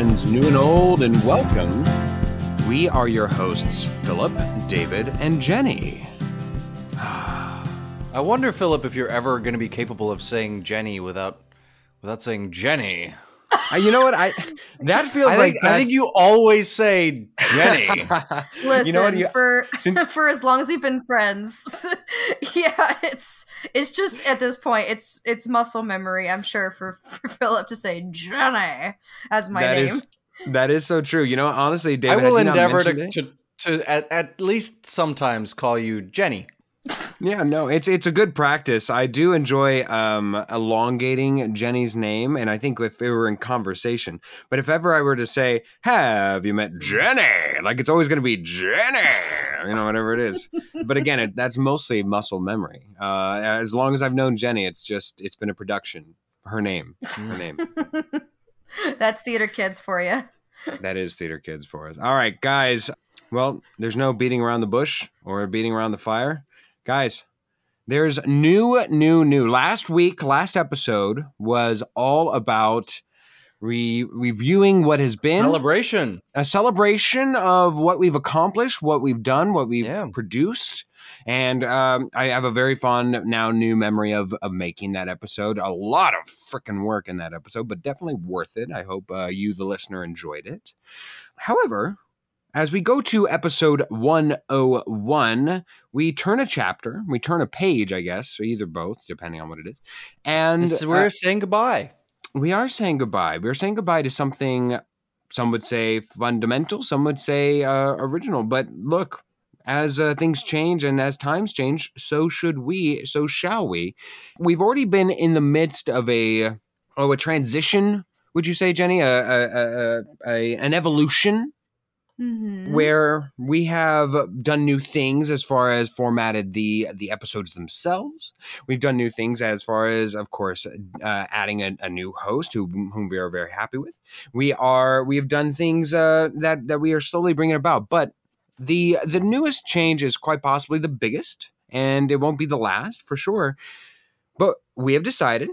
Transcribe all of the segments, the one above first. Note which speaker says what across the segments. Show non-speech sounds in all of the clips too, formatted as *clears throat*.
Speaker 1: Gather round, friends new and old, and welcome. We are your hosts, Philip, David, and Jenny. *sighs*
Speaker 2: I wonder, Philip, if you're ever going to be capable of saying Jenny without without saying Jenny.
Speaker 1: Uh, you know what? I that *laughs* feels
Speaker 2: I
Speaker 1: like
Speaker 2: think, I think you always say Jenny. *laughs* *laughs*
Speaker 3: Listen,
Speaker 1: You know what, you-
Speaker 3: for
Speaker 1: since-
Speaker 3: for as long as we've been friends, yeah, it's it's just at this point, it's it's muscle memory. I'm sure for for Philip to say Jenny as my
Speaker 1: That
Speaker 3: name.
Speaker 1: is- that is so true. You know, honestly, David, I
Speaker 2: will
Speaker 1: had you not
Speaker 2: endeavor to, to to at, at least sometimes call you Jenny.
Speaker 1: Yeah, no, it's it's a good practice. I do enjoy um, elongating Jenny's name, and I think if it were in conversation, but if ever I were to say, "Have you met Jenny?" Like it's always going to be Jenny, you know, whatever it is. but again, it, that's mostly muscle memory. Uh, as long as I've known Jenny, it's just it's been a production. Her name, her name. *laughs*
Speaker 3: That's theater kids for you. *laughs*
Speaker 1: that is theater kids for us. All right, guys. Well, there's no beating around the bush or beating around the fire. Guys, there's new, new, new. Last week, last episode was all about re- reviewing what has been
Speaker 2: Celebration.
Speaker 1: a celebration of what we've accomplished, what we've done, what we've
Speaker 2: Yeah.
Speaker 1: produced. And um, I have a very fond now new memory of, of making that episode. A lot of freaking work in that episode, but definitely worth it. I hope uh, you, the listener, enjoyed it. However, as we go to episode 101, we turn a chapter, we turn a page, I guess, or either both, depending on what it is. And
Speaker 2: This is
Speaker 1: uh,
Speaker 2: we're saying goodbye.
Speaker 1: we are saying goodbye. We're saying goodbye to something some would say fundamental, some would say uh, original. But look, as uh, things change and as times change, so should we, so shall we. We've already been in the midst of a oh a transition. Would you say, Jenny, a, a, a, a an evolution
Speaker 3: Mhm.
Speaker 1: where we have done new things as far as formatted the the episodes themselves. We've done new things as far as, of course, uh, adding a, a new host who, whom we are very happy with. We are we have done things uh, that that we are slowly bringing about, but the the newest change is quite possibly the biggest, and it won't be the last for sure. But we have decided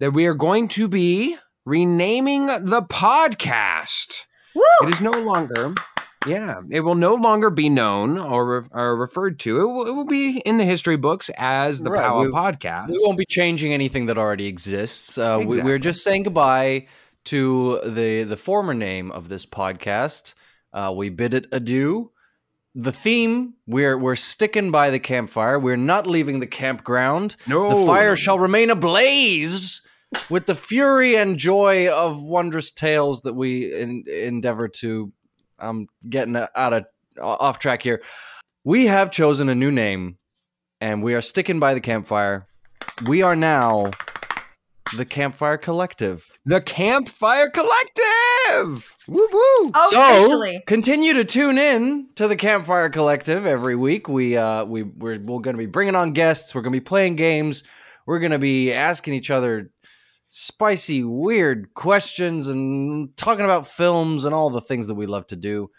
Speaker 1: that we are going to be renaming the podcast.
Speaker 3: Woo!
Speaker 1: It is no longer, yeah, it will no longer be known or, or referred to. It will, it will be in the history books as the
Speaker 2: Right,
Speaker 1: Power
Speaker 2: we-
Speaker 1: Podcast.
Speaker 2: We won't be changing anything that already exists. Uh, we,
Speaker 1: Exactly.
Speaker 2: we're just saying goodbye to the the former name of this podcast. Uh, we bid it adieu. The theme we're we're sticking by the campfire. We're not leaving the campground.
Speaker 1: no,
Speaker 2: The fire shall remain ablaze with the fury and joy of wondrous tales that we en- endeavor to. I'm getting out of off track here. We have chosen a new name, and we are sticking by the campfire. We are now the Campfire Collective.
Speaker 1: the Campfire Collective. Woo woo.
Speaker 3: Officially.
Speaker 2: So continue to tune in to the Campfire Collective every week. We uh we we're, we're going to be bringing on guests. We're going to be playing games. We're going to be asking each other spicy, weird questions and talking about films and all the things that we love to do.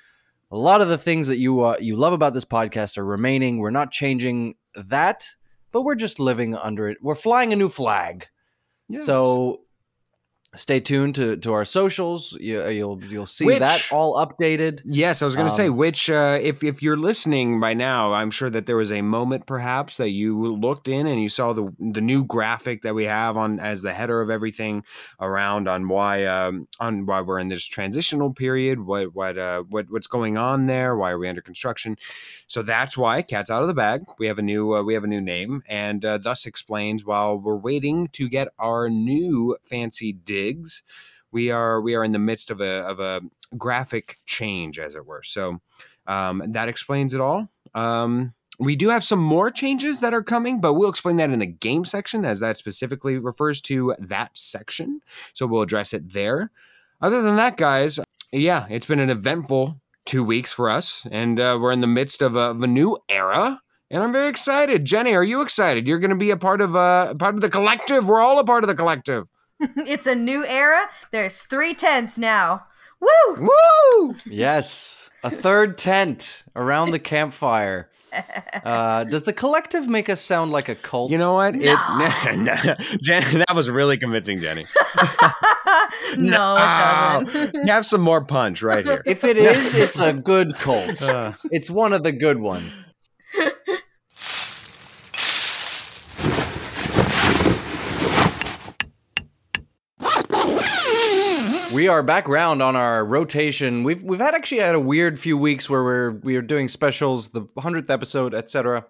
Speaker 2: A lot of the things that you uh, you love about this podcast are remaining. We're not changing that, but we're just living under it. We're flying a new flag.
Speaker 1: Yes.
Speaker 2: So stay tuned to, to our socials. You, you'll you'll see
Speaker 1: Which-
Speaker 2: that all updated.
Speaker 1: Yes, I was going to say
Speaker 2: Um,
Speaker 1: which uh, if if you're listening right now, I'm sure that there was a moment perhaps that you looked in and you saw the the new graphic that we have on as the header of everything around on why um, on why we're in this transitional period, what what uh, what what's going on there, why are we under construction? So that's why cat's out of the bag. We have a new uh, we have a new name, and uh, thus explains while we're waiting to get our new fancy We are we are in the midst of a of a graphic change, as it were. So um, that explains it all. Um, we do have some more changes that are coming, but we'll explain that in the game section, as that specifically refers to that section. So we'll address it there. Other than that, guys, yeah, it's been an eventful two weeks for us, and uh, we're in the midst of a, of a new era. And I'm very excited. Jenny, are you excited? You're going to be a part of uh, part of the collective. We're all a part of the collective. *laughs*
Speaker 3: it's a new era. There's three tents now. Woo!
Speaker 1: Woo!
Speaker 2: Yes, a third tent around the *laughs* campfire. Uh, does the collective make us sound like a cult?
Speaker 1: You know what? It,
Speaker 3: No. *laughs*
Speaker 1: Jen, that was really convincing, Jenny.
Speaker 3: no, it.
Speaker 1: Have some more punch right here.
Speaker 2: if it is, it's a good cult.
Speaker 1: Uh,
Speaker 2: It's one of the good ones. We are back round on our rotation. We've we've had actually had a weird few weeks where we're we are doing specials, the hundredth episode, etc.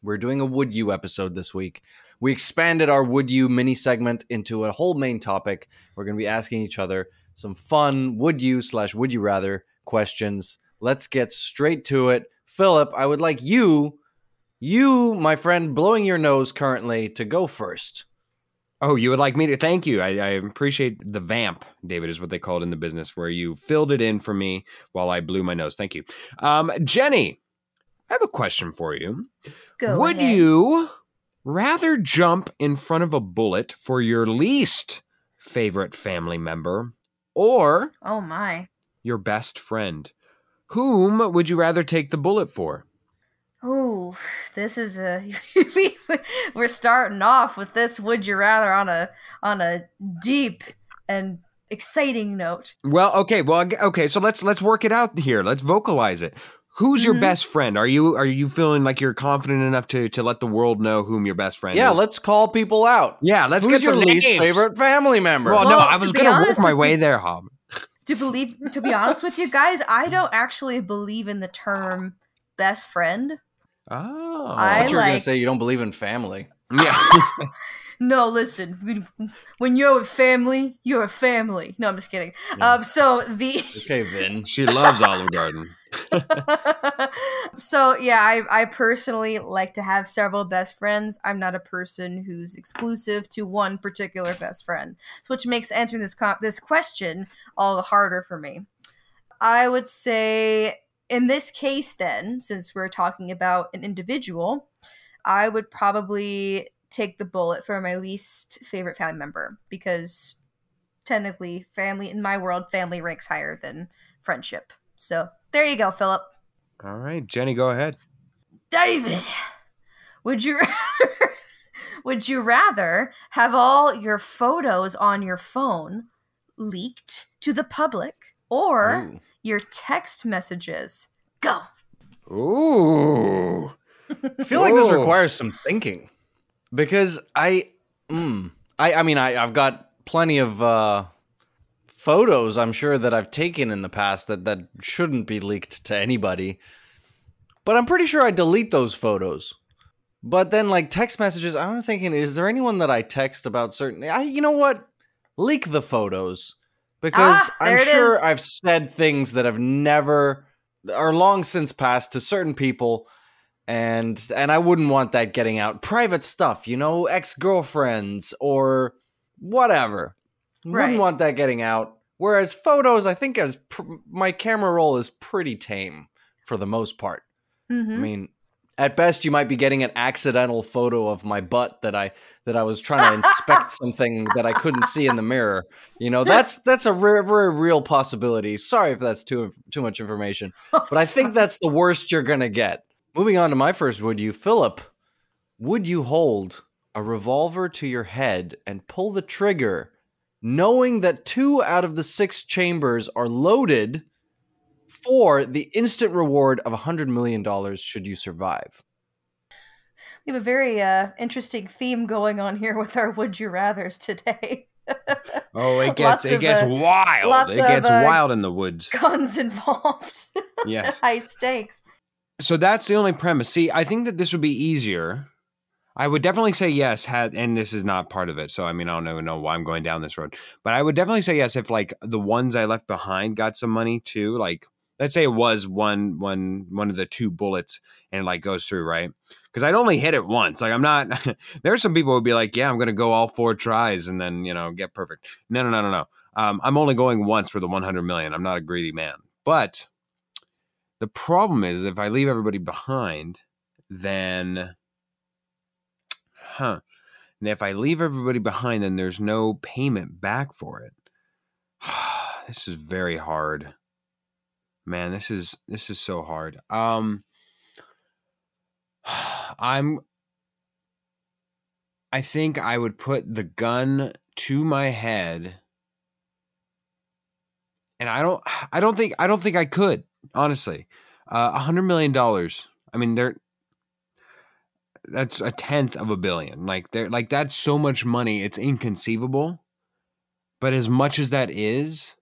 Speaker 2: We're doing a Would You episode this week. We expanded our Would You mini segment into a whole main topic. We're going to be asking each other some fun Would You slash Would You Rather questions. Let's get straight to it. Philip, I would like you, you, my friend, blowing your nose currently, to go first.
Speaker 1: Oh, you would like me to thank you. I, I appreciate the vamp, David, is what they call it in the business, where you filled it in for me while I blew my nose. Thank you. Um, Jenny, I have a question for you.
Speaker 3: Go
Speaker 1: Would
Speaker 3: ahead.
Speaker 1: you rather jump in front of a bullet for your least favorite family member or
Speaker 3: Oh my.
Speaker 1: your best friend? Whom would you rather take the bullet for?
Speaker 3: Oh, this is a *laughs* we're starting off with this would you rather on a on a deep and exciting note.
Speaker 1: Well, okay, well, okay. So let's let's work it out here. Let's vocalize it. Who's your
Speaker 3: Mhm.
Speaker 1: best friend? Are you are you feeling like you're confident enough to to let the world know whom your best friend
Speaker 2: Yeah,
Speaker 1: is?
Speaker 2: let's call people out.
Speaker 1: yeah, let's
Speaker 2: Who's
Speaker 1: get
Speaker 2: your
Speaker 1: some
Speaker 2: least
Speaker 1: names.
Speaker 2: favorite family member?
Speaker 1: Well, no, I
Speaker 3: to
Speaker 1: was
Speaker 3: be
Speaker 1: gonna work my way
Speaker 3: you-
Speaker 1: there, Hob.
Speaker 3: To believe to be honest with you guys, I *laughs* don't actually believe in the term best friend.
Speaker 1: Oh,
Speaker 2: I
Speaker 3: I
Speaker 2: thought you were gonna
Speaker 3: like-
Speaker 2: say you don't believe in family.
Speaker 1: yeah. *laughs* *laughs*
Speaker 3: No, listen. when- When you're with family, you're a family. No, I'm just kidding.
Speaker 2: Yeah.
Speaker 3: Um, so the
Speaker 2: Okay, Vin.
Speaker 1: she loves Olive Garden. *laughs*
Speaker 3: so yeah, I, I personally like to have several best friends. I'm not a person who's exclusive to one particular best friend, so which makes answering this co- this question all the harder for me. I would say in this case, then, since we're talking about an individual, I would probably take the bullet for my least favorite family member because technically, family in my world, family ranks higher than friendship. So there you go, Philip.
Speaker 1: All right, Jenny, go ahead.
Speaker 3: David, would you rather, *laughs* would you rather have all your photos on your phone leaked to the public or
Speaker 2: Ooh.
Speaker 3: Your text messages? Go.
Speaker 1: Ooh. *laughs*
Speaker 2: I feel like this requires some thinking because I, mm, I, I mean, I, I've got plenty of uh, photos. I'm sure that I've taken in the past that that shouldn't be leaked to anybody, but I'm pretty sure I delete those photos. But then, like text messages, I'm thinking, is there anyone that I text about certain? I, you know what? Leak the photos because
Speaker 3: Ah,
Speaker 2: I'm sure
Speaker 3: is.
Speaker 2: I've said things that have never are long since passed to certain people and and I wouldn't want that getting out. Private stuff, you know, ex-girlfriends or whatever.
Speaker 3: Right.
Speaker 2: Wouldn't want that getting out. Whereas photos, I think as pr- my camera roll is pretty tame for the most part. I
Speaker 3: hmm
Speaker 2: mean, at best you might be getting an accidental photo of my butt that I that I was trying to inspect *laughs* something that I couldn't see in the mirror. You know, that's that's a very, very real possibility. Sorry if that's too too much information oh, but I think that's the worst you're gonna get. Moving on to my first would you, Philip? Would you hold a revolver to your head and pull the trigger, knowing that two out of the six chambers are loaded for the instant reward of $100 million should you survive?
Speaker 3: We have a very uh, interesting theme going on here with our would you rather's today. *laughs*
Speaker 1: Oh, it gets it
Speaker 3: of,
Speaker 1: gets
Speaker 3: uh,
Speaker 1: wild.
Speaker 3: lots
Speaker 1: It
Speaker 3: of,
Speaker 1: gets
Speaker 3: uh,
Speaker 1: wild in the woods.
Speaker 3: Guns *laughs* involved.
Speaker 1: Yes.
Speaker 3: High stakes.
Speaker 1: So that's the only premise. See, I think that this would be easier. I would definitely say yes, had and this is not part of it. So I mean, I don't even know why I'm going down this road. But I would definitely say yes if like the ones I left behind got some money too. Like let's say it was one one one of the two bullets and it like goes through, right? Because I'd only hit it once. Like I'm not *laughs* there are some people who would be like, Yeah, I'm gonna go all four tries and then, you know, get perfect. No, no, no, no, no. Um, I'm only going once for the 100 million. I'm not a greedy man. But the problem is if I leave everybody behind, then, huh? And if I leave everybody behind, then there's no payment back for it. *sighs* this is very hard, man. This is this is so hard. Um, *sighs* I'm I think I would put the gun to my head and I don't *sighs* I don't think I don't think I could, honestly. Uh, a hundred million dollars. I mean, they're that's a tenth of a billion. Like they're like that's so much money. It's inconceivable. But as much as that is,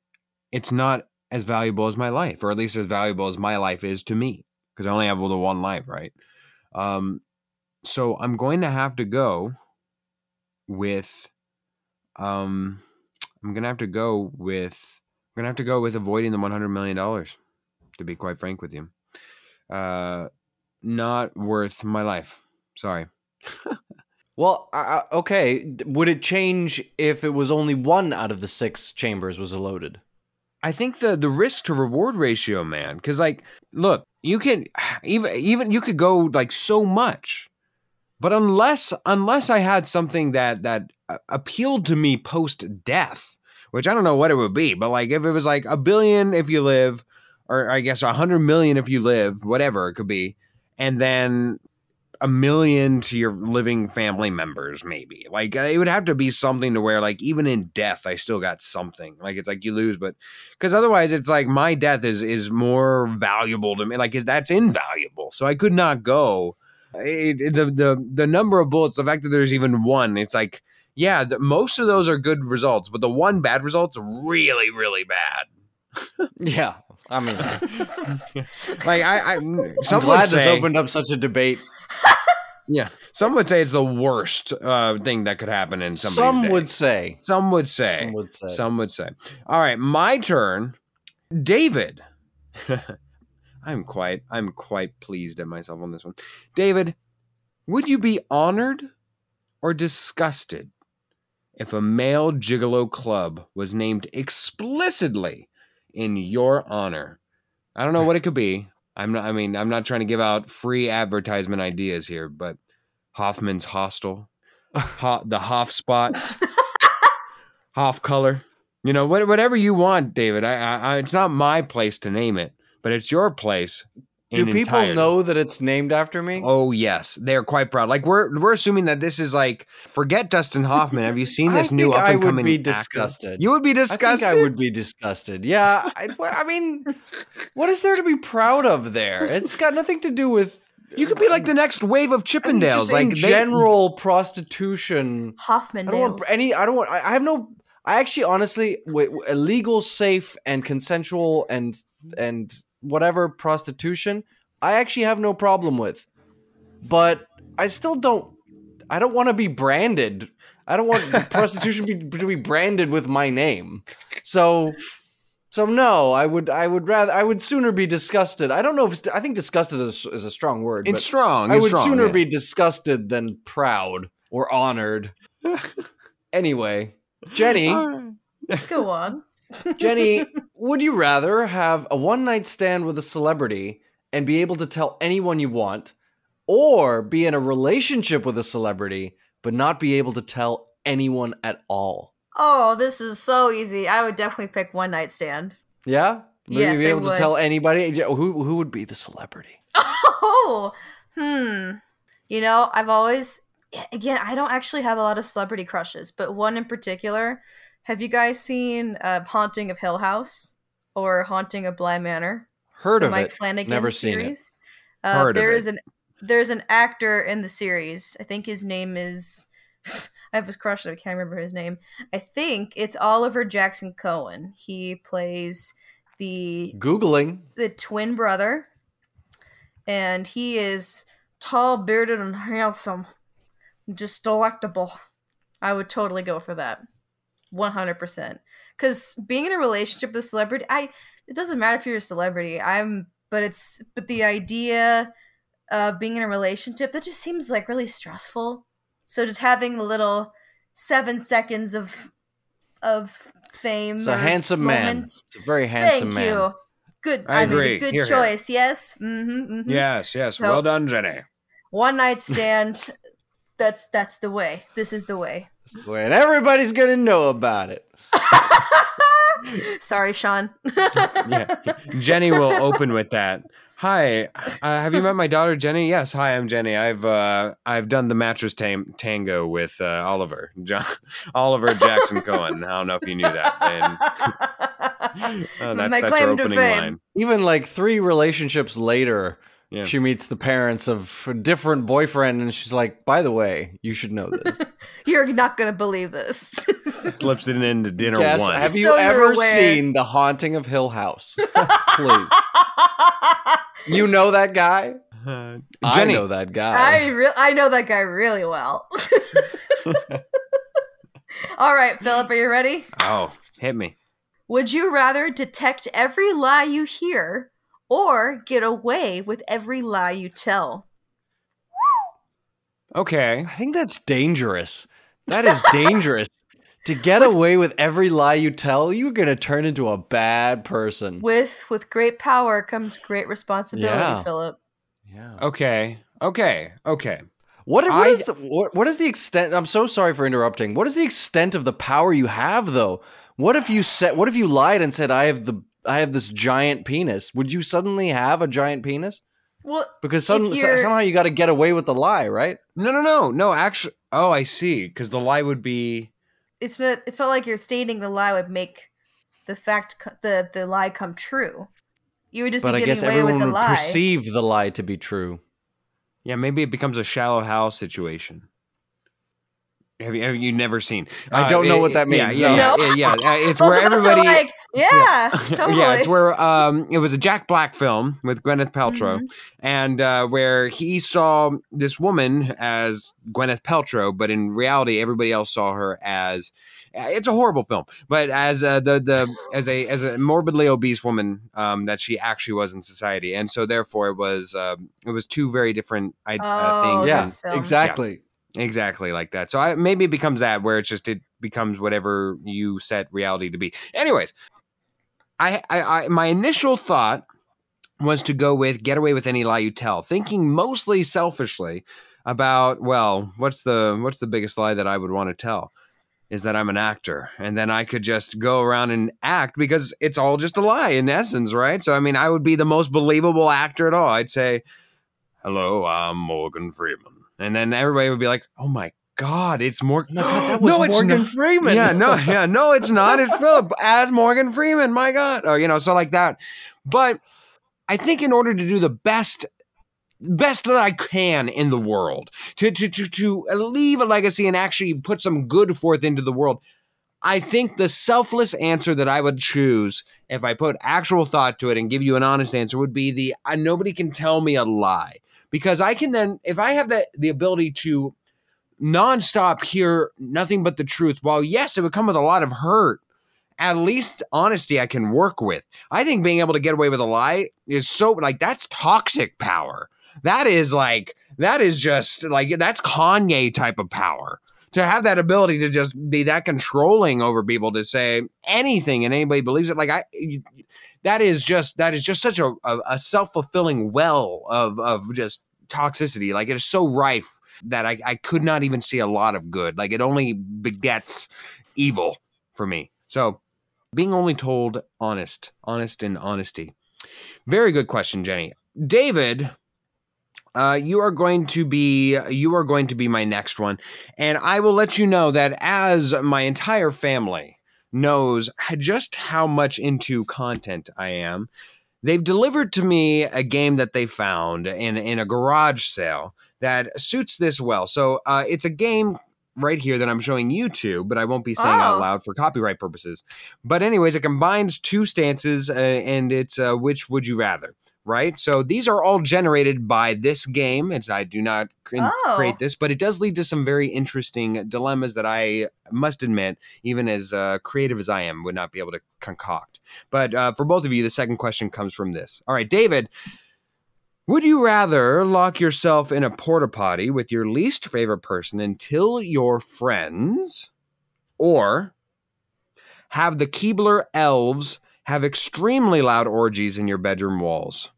Speaker 1: it's not as valuable as my life, or at least as valuable as my life is to me, because I only have the one life, right? Um, so I'm going to have to go with, um, I'm gonna have to go with, I'm gonna have to go with avoiding the 100 million dollars. To be quite frank with you, uh, not worth my life. Sorry. *laughs*
Speaker 2: Well, uh, okay. Would it change if it was only one out of the six chambers was loaded?
Speaker 1: I think the the risk to reward ratio, man, because like, look, you can even even you could go like so much, but unless unless I had something that that appealed to me post death, which I don't know what it would be, but like if it was like a billion if you live, or I guess a hundred million if you live, whatever it could be, and then a million to your living family members, maybe. Like it would have to be something to where, like, even in death, I still got something. Like it's like you lose, but because otherwise, it's like my death is is more valuable to me. Like is that's invaluable, so I could not go. It, it- the the the number of bullets, the fact that there's even one, it's like yeah, the, most of those are good results, but the one bad result's really really bad. *laughs*
Speaker 2: Yeah, I mean, *laughs*
Speaker 1: Like I, I
Speaker 2: I'm
Speaker 1: some
Speaker 2: glad
Speaker 1: would
Speaker 2: this opened up such a debate.
Speaker 1: Yeah, some would say it's the worst uh, thing that could happen in somebody's
Speaker 2: Some
Speaker 1: day.
Speaker 2: would say.
Speaker 1: Some would say.
Speaker 2: Some would say.
Speaker 1: Some would say. All right, my turn. David. *laughs* I'm quite I'm quite pleased at myself on this one. David, would you be honored or disgusted if a male gigolo club was named explicitly in your honor? I don't know what it could be. I'm not I mean, I'm not trying to give out free advertisement ideas here, but Hoffman's Hostel, *laughs* Ho- the Hoff Spot, *laughs* Hoff Color. You know, whatever you want, David. I, I, I, it's not my place to name it, but it's your place.
Speaker 2: Do people
Speaker 1: entirety.
Speaker 2: know that it's named after me?
Speaker 1: Oh yes, they're quite proud. Like we're we're assuming that this is like forget Dustin Hoffman. Have you *laughs* seen
Speaker 2: I
Speaker 1: this new
Speaker 2: think
Speaker 1: up
Speaker 2: I
Speaker 1: and
Speaker 2: would
Speaker 1: coming?
Speaker 2: be
Speaker 1: actor?
Speaker 2: disgusted.
Speaker 1: You would be
Speaker 2: I
Speaker 1: disgusted.
Speaker 2: think I would be disgusted. Yeah, I, I mean, what is there to be proud of there? It's got nothing to do with.
Speaker 1: You could be like the next wave of
Speaker 2: I think
Speaker 1: Chippendales.
Speaker 2: just
Speaker 1: like
Speaker 2: in
Speaker 1: they-
Speaker 2: general prostitution.
Speaker 3: Hoffman
Speaker 2: I don't want any. I don't want. I, I have no. I actually, honestly, w- w- illegal, safe, and consensual, and and whatever prostitution, I actually have no problem with. But I still don't. I don't want to be branded. I don't want *laughs* prostitution be, to be branded with my name. So, so no. I would. I would rather. I would sooner be disgusted. I don't know if I think disgusted is, is a strong word.
Speaker 1: it's
Speaker 2: but
Speaker 1: strong.
Speaker 2: I would
Speaker 1: strong,
Speaker 2: sooner
Speaker 1: yeah.
Speaker 2: be disgusted than proud or honored. *laughs* anyway, Jenny,
Speaker 3: Go on.
Speaker 2: Jenny, *laughs* would you rather have a one night stand with a celebrity and be able to tell anyone you want, or be in a relationship with a celebrity but not be able to tell anyone at all?
Speaker 3: Oh, this is so easy. I would definitely pick one night stand.
Speaker 2: Yeah, Would
Speaker 3: Yes,
Speaker 2: you be able to tell anybody who who would be the celebrity? *laughs*
Speaker 3: Oh, hmm. You know, I've always, again, I don't actually have a lot of celebrity crushes, but one in particular. Have you guys seen uh, Haunting of Hill House or Haunting of Bly Manor?
Speaker 2: Heard
Speaker 3: the
Speaker 2: of
Speaker 3: Mike
Speaker 2: it?
Speaker 3: Flanagan
Speaker 2: Never seen it.
Speaker 3: series. Uh,
Speaker 1: Heard of
Speaker 3: there
Speaker 1: it.
Speaker 3: is an there's an actor in the series. I think his name is. *laughs* I have his crush. I can't remember his name. I think it's Oliver Jackson Cohen. He plays the
Speaker 2: Googling.
Speaker 3: the twin brother, and he is tall, bearded, and handsome, just delectable. I would totally go for that, one hundred percent. Because being in a relationship with a celebrity, I it doesn't matter if you're a celebrity. I'm, but it's but the idea of being in a relationship that just seems like really stressful. So just having a little seven seconds of of fame.
Speaker 2: It's a
Speaker 3: or
Speaker 2: handsome man. It's a very handsome
Speaker 3: Thank
Speaker 2: man.
Speaker 3: you. Good.
Speaker 1: I
Speaker 3: I, made
Speaker 1: agree.
Speaker 3: a good
Speaker 1: Here, here.
Speaker 3: choice. Yes. Mm-hmm, mm-hmm.
Speaker 1: Yes, yes.
Speaker 3: So-
Speaker 1: well done, Jenny.
Speaker 3: One night stand. that's that's the way. This is the way.
Speaker 2: That's the way- And everybody's gonna know about it. *laughs*
Speaker 3: Sorry, Sean. *laughs*
Speaker 1: Yeah. Jenny will open with that. Hi, uh, have you met my daughter Jenny? Yes, hi, I'm Jenny. I've uh, I've done the mattress tam- tango with uh, Oliver, John, *laughs* Oliver Jackson Cohen. I don't know if you knew that. And, uh, that's
Speaker 3: My
Speaker 1: that's
Speaker 3: claim
Speaker 1: our
Speaker 3: to
Speaker 1: opening
Speaker 3: fame.
Speaker 1: line.
Speaker 2: Even like three relationships later,
Speaker 1: Yeah.
Speaker 2: she meets the parents of a different boyfriend, and she's like, "By the way, you should know this." *laughs*
Speaker 3: You're not gonna believe this. *laughs*
Speaker 1: Slips it into dinner
Speaker 2: Guess,
Speaker 1: once.
Speaker 2: have you
Speaker 3: So
Speaker 2: ever seen The Haunting of Hill House? *laughs* Please, you know that guy.
Speaker 1: Uh,
Speaker 2: I know that guy.
Speaker 3: I re- I know that guy really well. All right, Philip, are you ready?
Speaker 1: oh, hit me.
Speaker 3: Would you rather detect every lie you hear or get away with every lie you tell?
Speaker 1: Okay.
Speaker 2: I think that's dangerous. That is *laughs* dangerous. to get away with every lie you tell, you're gonna turn into a bad person.
Speaker 3: With with great power comes great responsibility,
Speaker 2: Yeah.
Speaker 3: Philip.
Speaker 2: yeah.
Speaker 1: Okay. Okay. Okay.
Speaker 2: What, what,
Speaker 1: I-
Speaker 2: is the, what, what is the extent? I'm so sorry for interrupting. What is the extent of the power you have, though? What if you said? What if you lied and said, "I have the I have this giant penis"? Would you suddenly have a giant penis?
Speaker 3: Well,
Speaker 2: Because some, so- somehow you got to get away with the lie, right?
Speaker 1: No, no, no, no. Actually, oh, I see. Because the lie would be
Speaker 3: it's not it's not like you're stating the lie would make the fact the the lie come true. You would just
Speaker 2: But
Speaker 3: be
Speaker 2: I
Speaker 3: getting
Speaker 2: guess
Speaker 3: away
Speaker 2: everyone
Speaker 3: with the
Speaker 2: would
Speaker 3: lie.
Speaker 2: perceive the lie to be true.
Speaker 1: yeah. Maybe it becomes a Shallow Hal situation. Have you, have you never seen?
Speaker 2: I don't know what that means,
Speaker 1: Yeah,
Speaker 3: no.
Speaker 1: yeah, yeah, yeah. It's *laughs* where
Speaker 3: of us are
Speaker 1: everybody.
Speaker 3: like, yeah, totally. *laughs*
Speaker 1: yeah, it's where um, it was a Jack Black film with Gwyneth Paltrow,
Speaker 3: Mhm.
Speaker 1: and uh, where he saw this woman as Gwyneth Paltrow, but in reality, everybody else saw her as. uh, It's a horrible film, but as uh, the the as a as a morbidly obese woman um, that she actually was in society, and so therefore it was um, it was two very different I- uh,
Speaker 3: Oh,
Speaker 1: things.
Speaker 2: yeah,
Speaker 1: and-
Speaker 3: this
Speaker 2: exactly.
Speaker 1: Exactly like that. So I, maybe it becomes that where it's just it becomes whatever you set reality to be. Anyways, I, I, I my initial thought was to go with get away with any lie you tell, thinking mostly selfishly about well, what's the what's the biggest lie that I would want to tell is that I'm an actor, and then I could just go around and act because it's all just a lie in essence, right? So I mean, I would be the most believable actor at all. I'd say, "Hello, I'm Morgan Freeman." And then everybody would be like, "Oh my god, it's Morgan!" *gasps*
Speaker 2: No, that was
Speaker 1: no, it's
Speaker 2: Morgan
Speaker 1: not.
Speaker 2: Freeman.
Speaker 1: Yeah, no, *laughs* yeah, no, it's not. It's Philip as Morgan Freeman. My God, oh, you know, so like that. But I think in order to do the best, best that I can in the world, to to to to leave a legacy and actually put some good forth into the world, I think the selfless answer that I would choose if I put actual thought to it and give you an honest answer would be the uh, nobody can tell me a lie because I can then if I have the the ability to nonstop hear nothing but the truth. While yes, it would come with a lot of hurt. At least honesty I can work with. I think being able to get away with a lie is so like that's toxic power. That is like that is just like that's Kanye type of power. To have that ability to just be that controlling over people to say anything and anybody believes it, like I, that is just that is just such a, a, a self fulfilling well of of just toxicity. Like it is so rife that I, I could not even see a lot of good. Like it only begets evil for me. So being only told honest, honest and honesty. Very good question, Jenny. David, uh, you are going to be you are going to be my next one, and I will let you know that as my entire family knows just how much into content I am, they've delivered to me a game that they found in in a garage sale that suits this well. So uh, it's a game right here that I'm showing you two, but I won't be saying out
Speaker 3: Oh.
Speaker 1: loud for copyright purposes. But anyways, it combines two stances, uh, and it's uh, which would you rather, right? So these are all generated by this game. It's I do not cre-
Speaker 3: Oh.
Speaker 1: create this, but it does lead to some very interesting dilemmas that I must admit, even as uh, creative as I am, would not be able to concoct. But uh, for both of you, the second question comes from this. All right, David. Would you rather lock yourself in a porta potty with your least favorite person until you're friends, or have the Keebler elves have extremely loud orgies in your bedroom walls?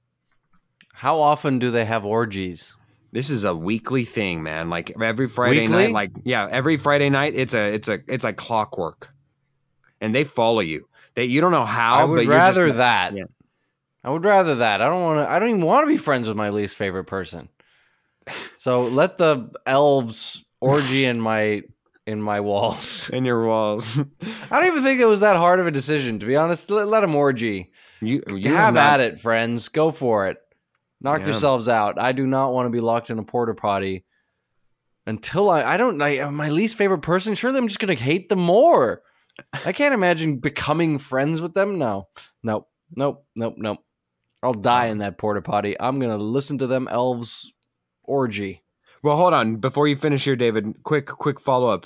Speaker 2: How often do they have orgies?
Speaker 1: This is a weekly thing, man. Like every Friday
Speaker 2: Weekly?
Speaker 1: night, like yeah, every Friday night, it's a it's a it's like clockwork, and they follow you. They you don't know how,
Speaker 2: I
Speaker 1: but
Speaker 2: would
Speaker 1: you're just-
Speaker 2: rather that.
Speaker 1: Yeah.
Speaker 2: I would rather that. I don't want to. I don't even want to be friends with my least favorite person. So let the elves orgy in my in my walls. *laughs*
Speaker 1: In your walls.
Speaker 2: I don't even think it was that hard of a decision, to be honest. Let, let them orgy.
Speaker 1: You, you
Speaker 2: have
Speaker 1: not-
Speaker 2: at it, friends. Go for it. Knock
Speaker 1: Yeah.
Speaker 2: yourselves out. I do not want to be locked in a porta potty until I. I don't. I, am my least favorite person. Surely I'm just gonna hate them more. I can't imagine becoming friends with them. No, nope, nope, nope, nope. I'll die in that porta potty. I'm gonna listen to them elves orgy.
Speaker 1: Well, hold on. Before you finish here, David, quick, quick follow up.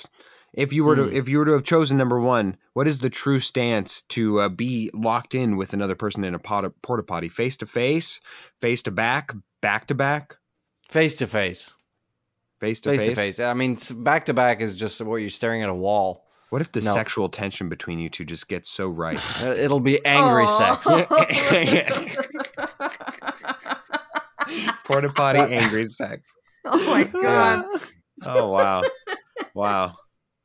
Speaker 1: If you were to,
Speaker 2: Hmm.
Speaker 1: if you were to have chosen number one, what is the true stance to uh, be locked in with another person in a pot- porta potty, face to face, face to back, back to back,
Speaker 2: Face to face.
Speaker 1: face to
Speaker 2: Face
Speaker 1: face?
Speaker 2: I mean, back to back is just what you're staring at a wall.
Speaker 1: What if the
Speaker 2: No.
Speaker 1: sexual tension between you two just gets so right? *laughs*
Speaker 2: Uh, It'll be angry
Speaker 3: Aw.
Speaker 2: sex. *laughs* *laughs*
Speaker 1: porta potty, angry sex. *laughs*
Speaker 3: oh my god. *laughs*
Speaker 1: Oh wow, wow,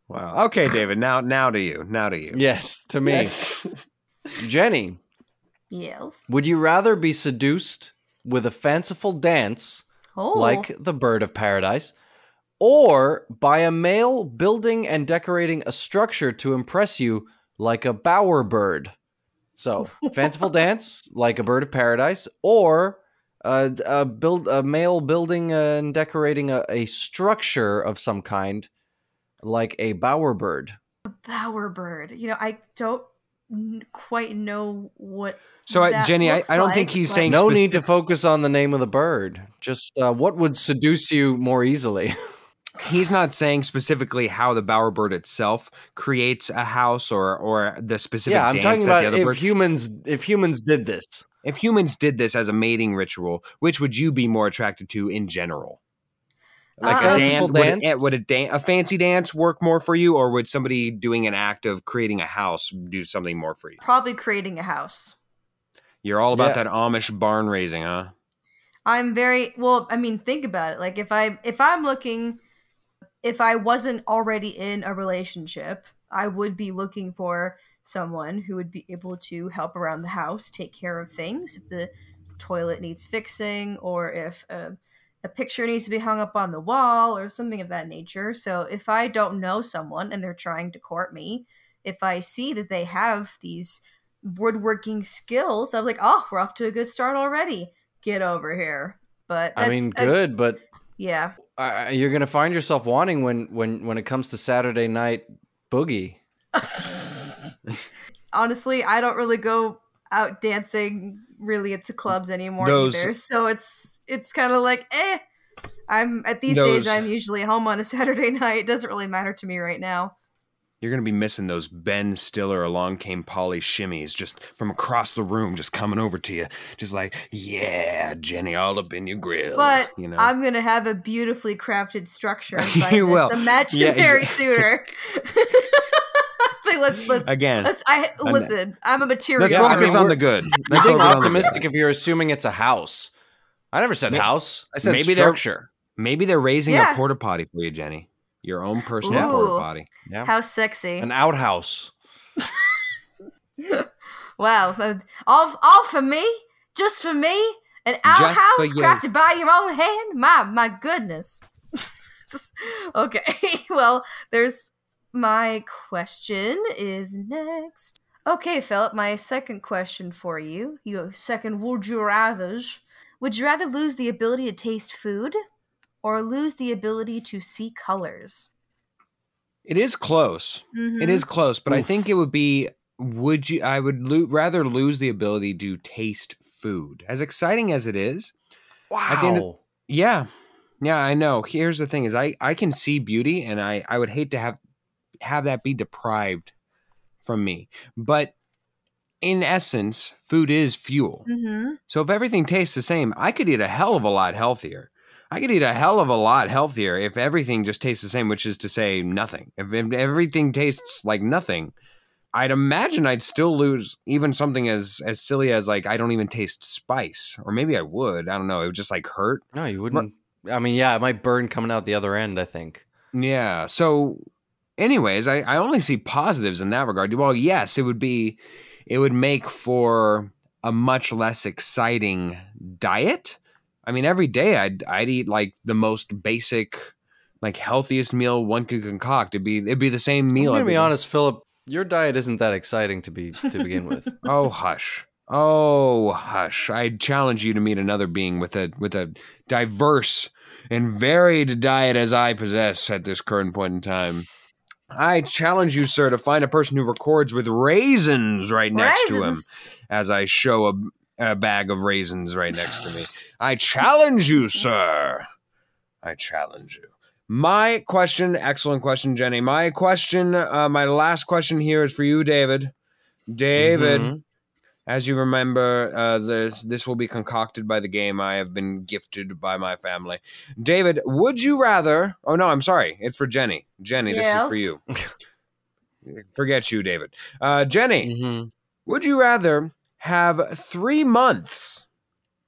Speaker 1: wow. Okay, David. Now, now to you. Now to you.
Speaker 2: Yes, to me. *laughs* Jenny,
Speaker 3: Yes.
Speaker 2: would you rather be seduced with a fanciful dance
Speaker 3: Oh.
Speaker 2: like the bird of paradise or by a male building and decorating a structure to impress you like a bower bird? So, fanciful dance like a bird of paradise or a, a build a male building and decorating a, a structure of some kind like a bower bird.
Speaker 3: Bowerbird. You know, I don't n- quite know what.
Speaker 1: So, I, Jenny, I,
Speaker 3: looks
Speaker 1: I don't think he's
Speaker 3: but-
Speaker 1: saying
Speaker 2: No need to focus on the name of the bird. Just uh, what would seduce you more easily? *laughs*
Speaker 1: he's not saying specifically how the bowerbird itself creates a house or or the specific
Speaker 2: yeah, I'm
Speaker 1: dance
Speaker 2: talking about if
Speaker 1: bird.
Speaker 2: humans if humans did this.
Speaker 1: If humans did this as a mating ritual, which would you be more attracted to in general? Like
Speaker 3: Uh,
Speaker 1: a
Speaker 2: Fanciful
Speaker 1: dance, would,
Speaker 2: dance?
Speaker 1: it, would a, dan- a fancy dance work more for you, or would somebody doing an act of creating a house do something more for you?
Speaker 3: Probably creating a house.
Speaker 1: You're all about
Speaker 2: Yeah.
Speaker 1: that Amish barn raising, huh?
Speaker 3: I'm very well. I mean, think about it. Like if I if I'm looking, if I wasn't already in a relationship, I would be looking for someone who would be able to help around the house, take care of things. If the toilet needs fixing, or if a, a picture needs to be hung up on the wall, or something of that nature. So if I don't know someone and they're trying to court me, if I see that they have these woodworking skills, I'm like, oh, we're off to a good start already. Get over here. But
Speaker 2: I mean,
Speaker 3: a-
Speaker 2: good, but
Speaker 3: yeah.
Speaker 2: uh, you're gonna find yourself wanting when when when it comes to Saturday night boogie.
Speaker 3: Honestly, I don't really go out dancing really into clubs anymore
Speaker 1: Those-
Speaker 3: either. So it's it's kind of like eh. I'm at these
Speaker 1: Those-
Speaker 3: days. I'm usually home on a *laughs* Saturday night. It doesn't really matter to me right now.
Speaker 1: You're gonna be missing those Ben Stiller along came Polly shimmies just from across the room, just coming over to you, just like, yeah, Jenny, all up in your grill.
Speaker 3: But
Speaker 1: you know,
Speaker 3: I'm gonna have a beautifully crafted structure *laughs* by
Speaker 1: You
Speaker 3: this
Speaker 1: will.
Speaker 3: imaginary
Speaker 1: Yeah, yeah. *laughs*
Speaker 3: suitor. *laughs* Like, let's let's
Speaker 1: again.
Speaker 3: let's. I listen. I'm a material.
Speaker 1: Let's
Speaker 2: Yeah, I
Speaker 1: focus
Speaker 2: mean,
Speaker 1: on the good.
Speaker 2: I
Speaker 1: Let's
Speaker 2: think
Speaker 1: focus on the
Speaker 2: optimistic
Speaker 1: good.
Speaker 2: if you're assuming it's a house. I never said
Speaker 1: May-
Speaker 2: house. I said
Speaker 1: maybe they're-
Speaker 2: structure.
Speaker 1: Maybe they're raising
Speaker 3: Yeah.
Speaker 1: a porta potty for you, Jenny. Your own personal
Speaker 3: Ooh.
Speaker 1: porta potty.
Speaker 2: Yeah,
Speaker 3: How sexy!
Speaker 2: an outhouse. *laughs*
Speaker 3: Wow, uh, all all for me, just for me, an outhouse crafted by your own hand. My my goodness. *laughs* okay, well, there's my question is next. Okay, Philip, my second question for you. Your second would you rather's. Would you rather lose the ability to taste food or lose the ability to see colors?
Speaker 1: It is close. It
Speaker 3: Mhm.
Speaker 1: is close, but I think it would be. Would you? I would lo- rather lose the ability to taste food. As exciting as it is,
Speaker 2: Wow.
Speaker 1: The of- yeah, yeah, I know. Here's the thing: is I I can see beauty, and I I would hate to have have that be deprived from me. But in essence, food is fuel.
Speaker 3: Mhm.
Speaker 1: So if everything tastes the same, I could eat a hell of a lot healthier. I could eat a hell of a lot healthier if everything just tastes the same, which is to say nothing. If, if everything tastes like nothing, I'd imagine I'd still lose even something as as silly as like I don't even taste spice, or maybe I would. I don't know. It would just like hurt.
Speaker 2: No, you wouldn't. I mean, yeah, it might burn coming out the other end. I think.
Speaker 1: Yeah. So, anyways, I, I only see positives in that regard. Well, yes, it would be, it would make for a much less exciting diet. I mean, every day I'd I'd eat like the most basic, like healthiest meal one could concoct. It'd be it'd be the same
Speaker 2: I'm
Speaker 1: meal.
Speaker 2: gonna be honest, Philip. Your diet isn't that exciting to be to begin with. *laughs*
Speaker 1: Oh hush. Oh hush. I challenge you to meet another being with a with a diverse and varied diet as I possess at this current point in time. I challenge you, sir, to find a person who records with raisins right next to him as I show a, a bag of raisins right next to me. I challenge you, sir. I challenge you. My question, excellent question, Jenny. My question, uh, my last question here is for you, David. David,
Speaker 2: Mhm.
Speaker 1: As you remember, uh, this this will be concocted by the game I have been gifted by my family. David, would you rather? Oh no, I'm sorry. It's for Jenny. Jenny, this is for you. *laughs* Forget you, David. Uh, Jenny,
Speaker 2: Mhm.
Speaker 1: would you rather have three months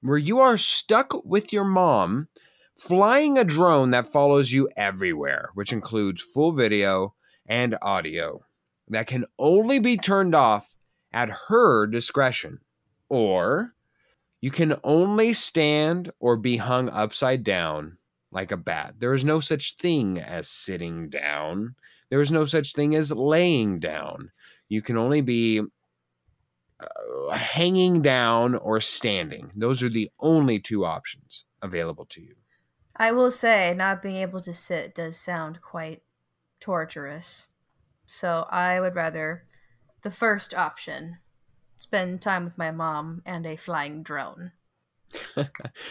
Speaker 1: where you are stuck with your mom flying a drone that follows you everywhere, which includes full video and audio that can only be turned off at her discretion? Or you can only stand or be hung upside down like a bat. There is no such thing as sitting down. There is no such thing as laying down. You can only be uh, hanging down or standing. Those are the only two options available to you.
Speaker 3: I will say, not being able to sit does sound quite torturous. So I would rather the first option spend time with my mom and a flying drone. *laughs*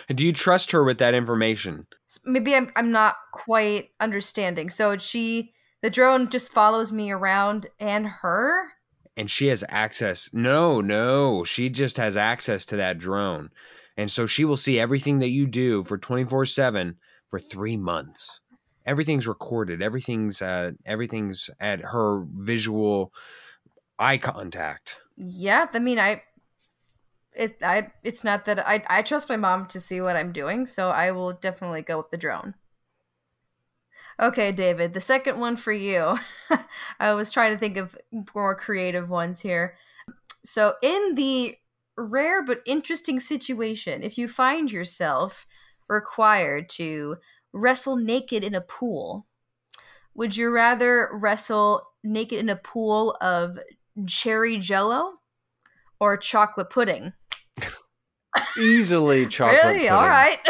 Speaker 1: Do you trust her with that information?
Speaker 3: Maybe I'm, I'm not quite understanding. So she, the drone just follows me around and her?
Speaker 1: and she has access. No, no, she just has access to that drone. And so she will see everything that you do for 24/7 for 3 months. Everything's recorded. Everything's uh everything's at her visual eye contact.
Speaker 3: Yeah, I mean, I. It I it's not that I I trust my mom to see what I'm doing, so I will definitely go with the drone. Okay, David, the second one for you. *laughs* I was trying to think of more creative ones here. So, in the rare but interesting situation, if you find yourself required to wrestle naked in a pool, would you rather wrestle naked in a pool of cherry jello or chocolate pudding?
Speaker 2: Easily *laughs* chocolate
Speaker 3: really?
Speaker 2: pudding.
Speaker 3: All right. *laughs*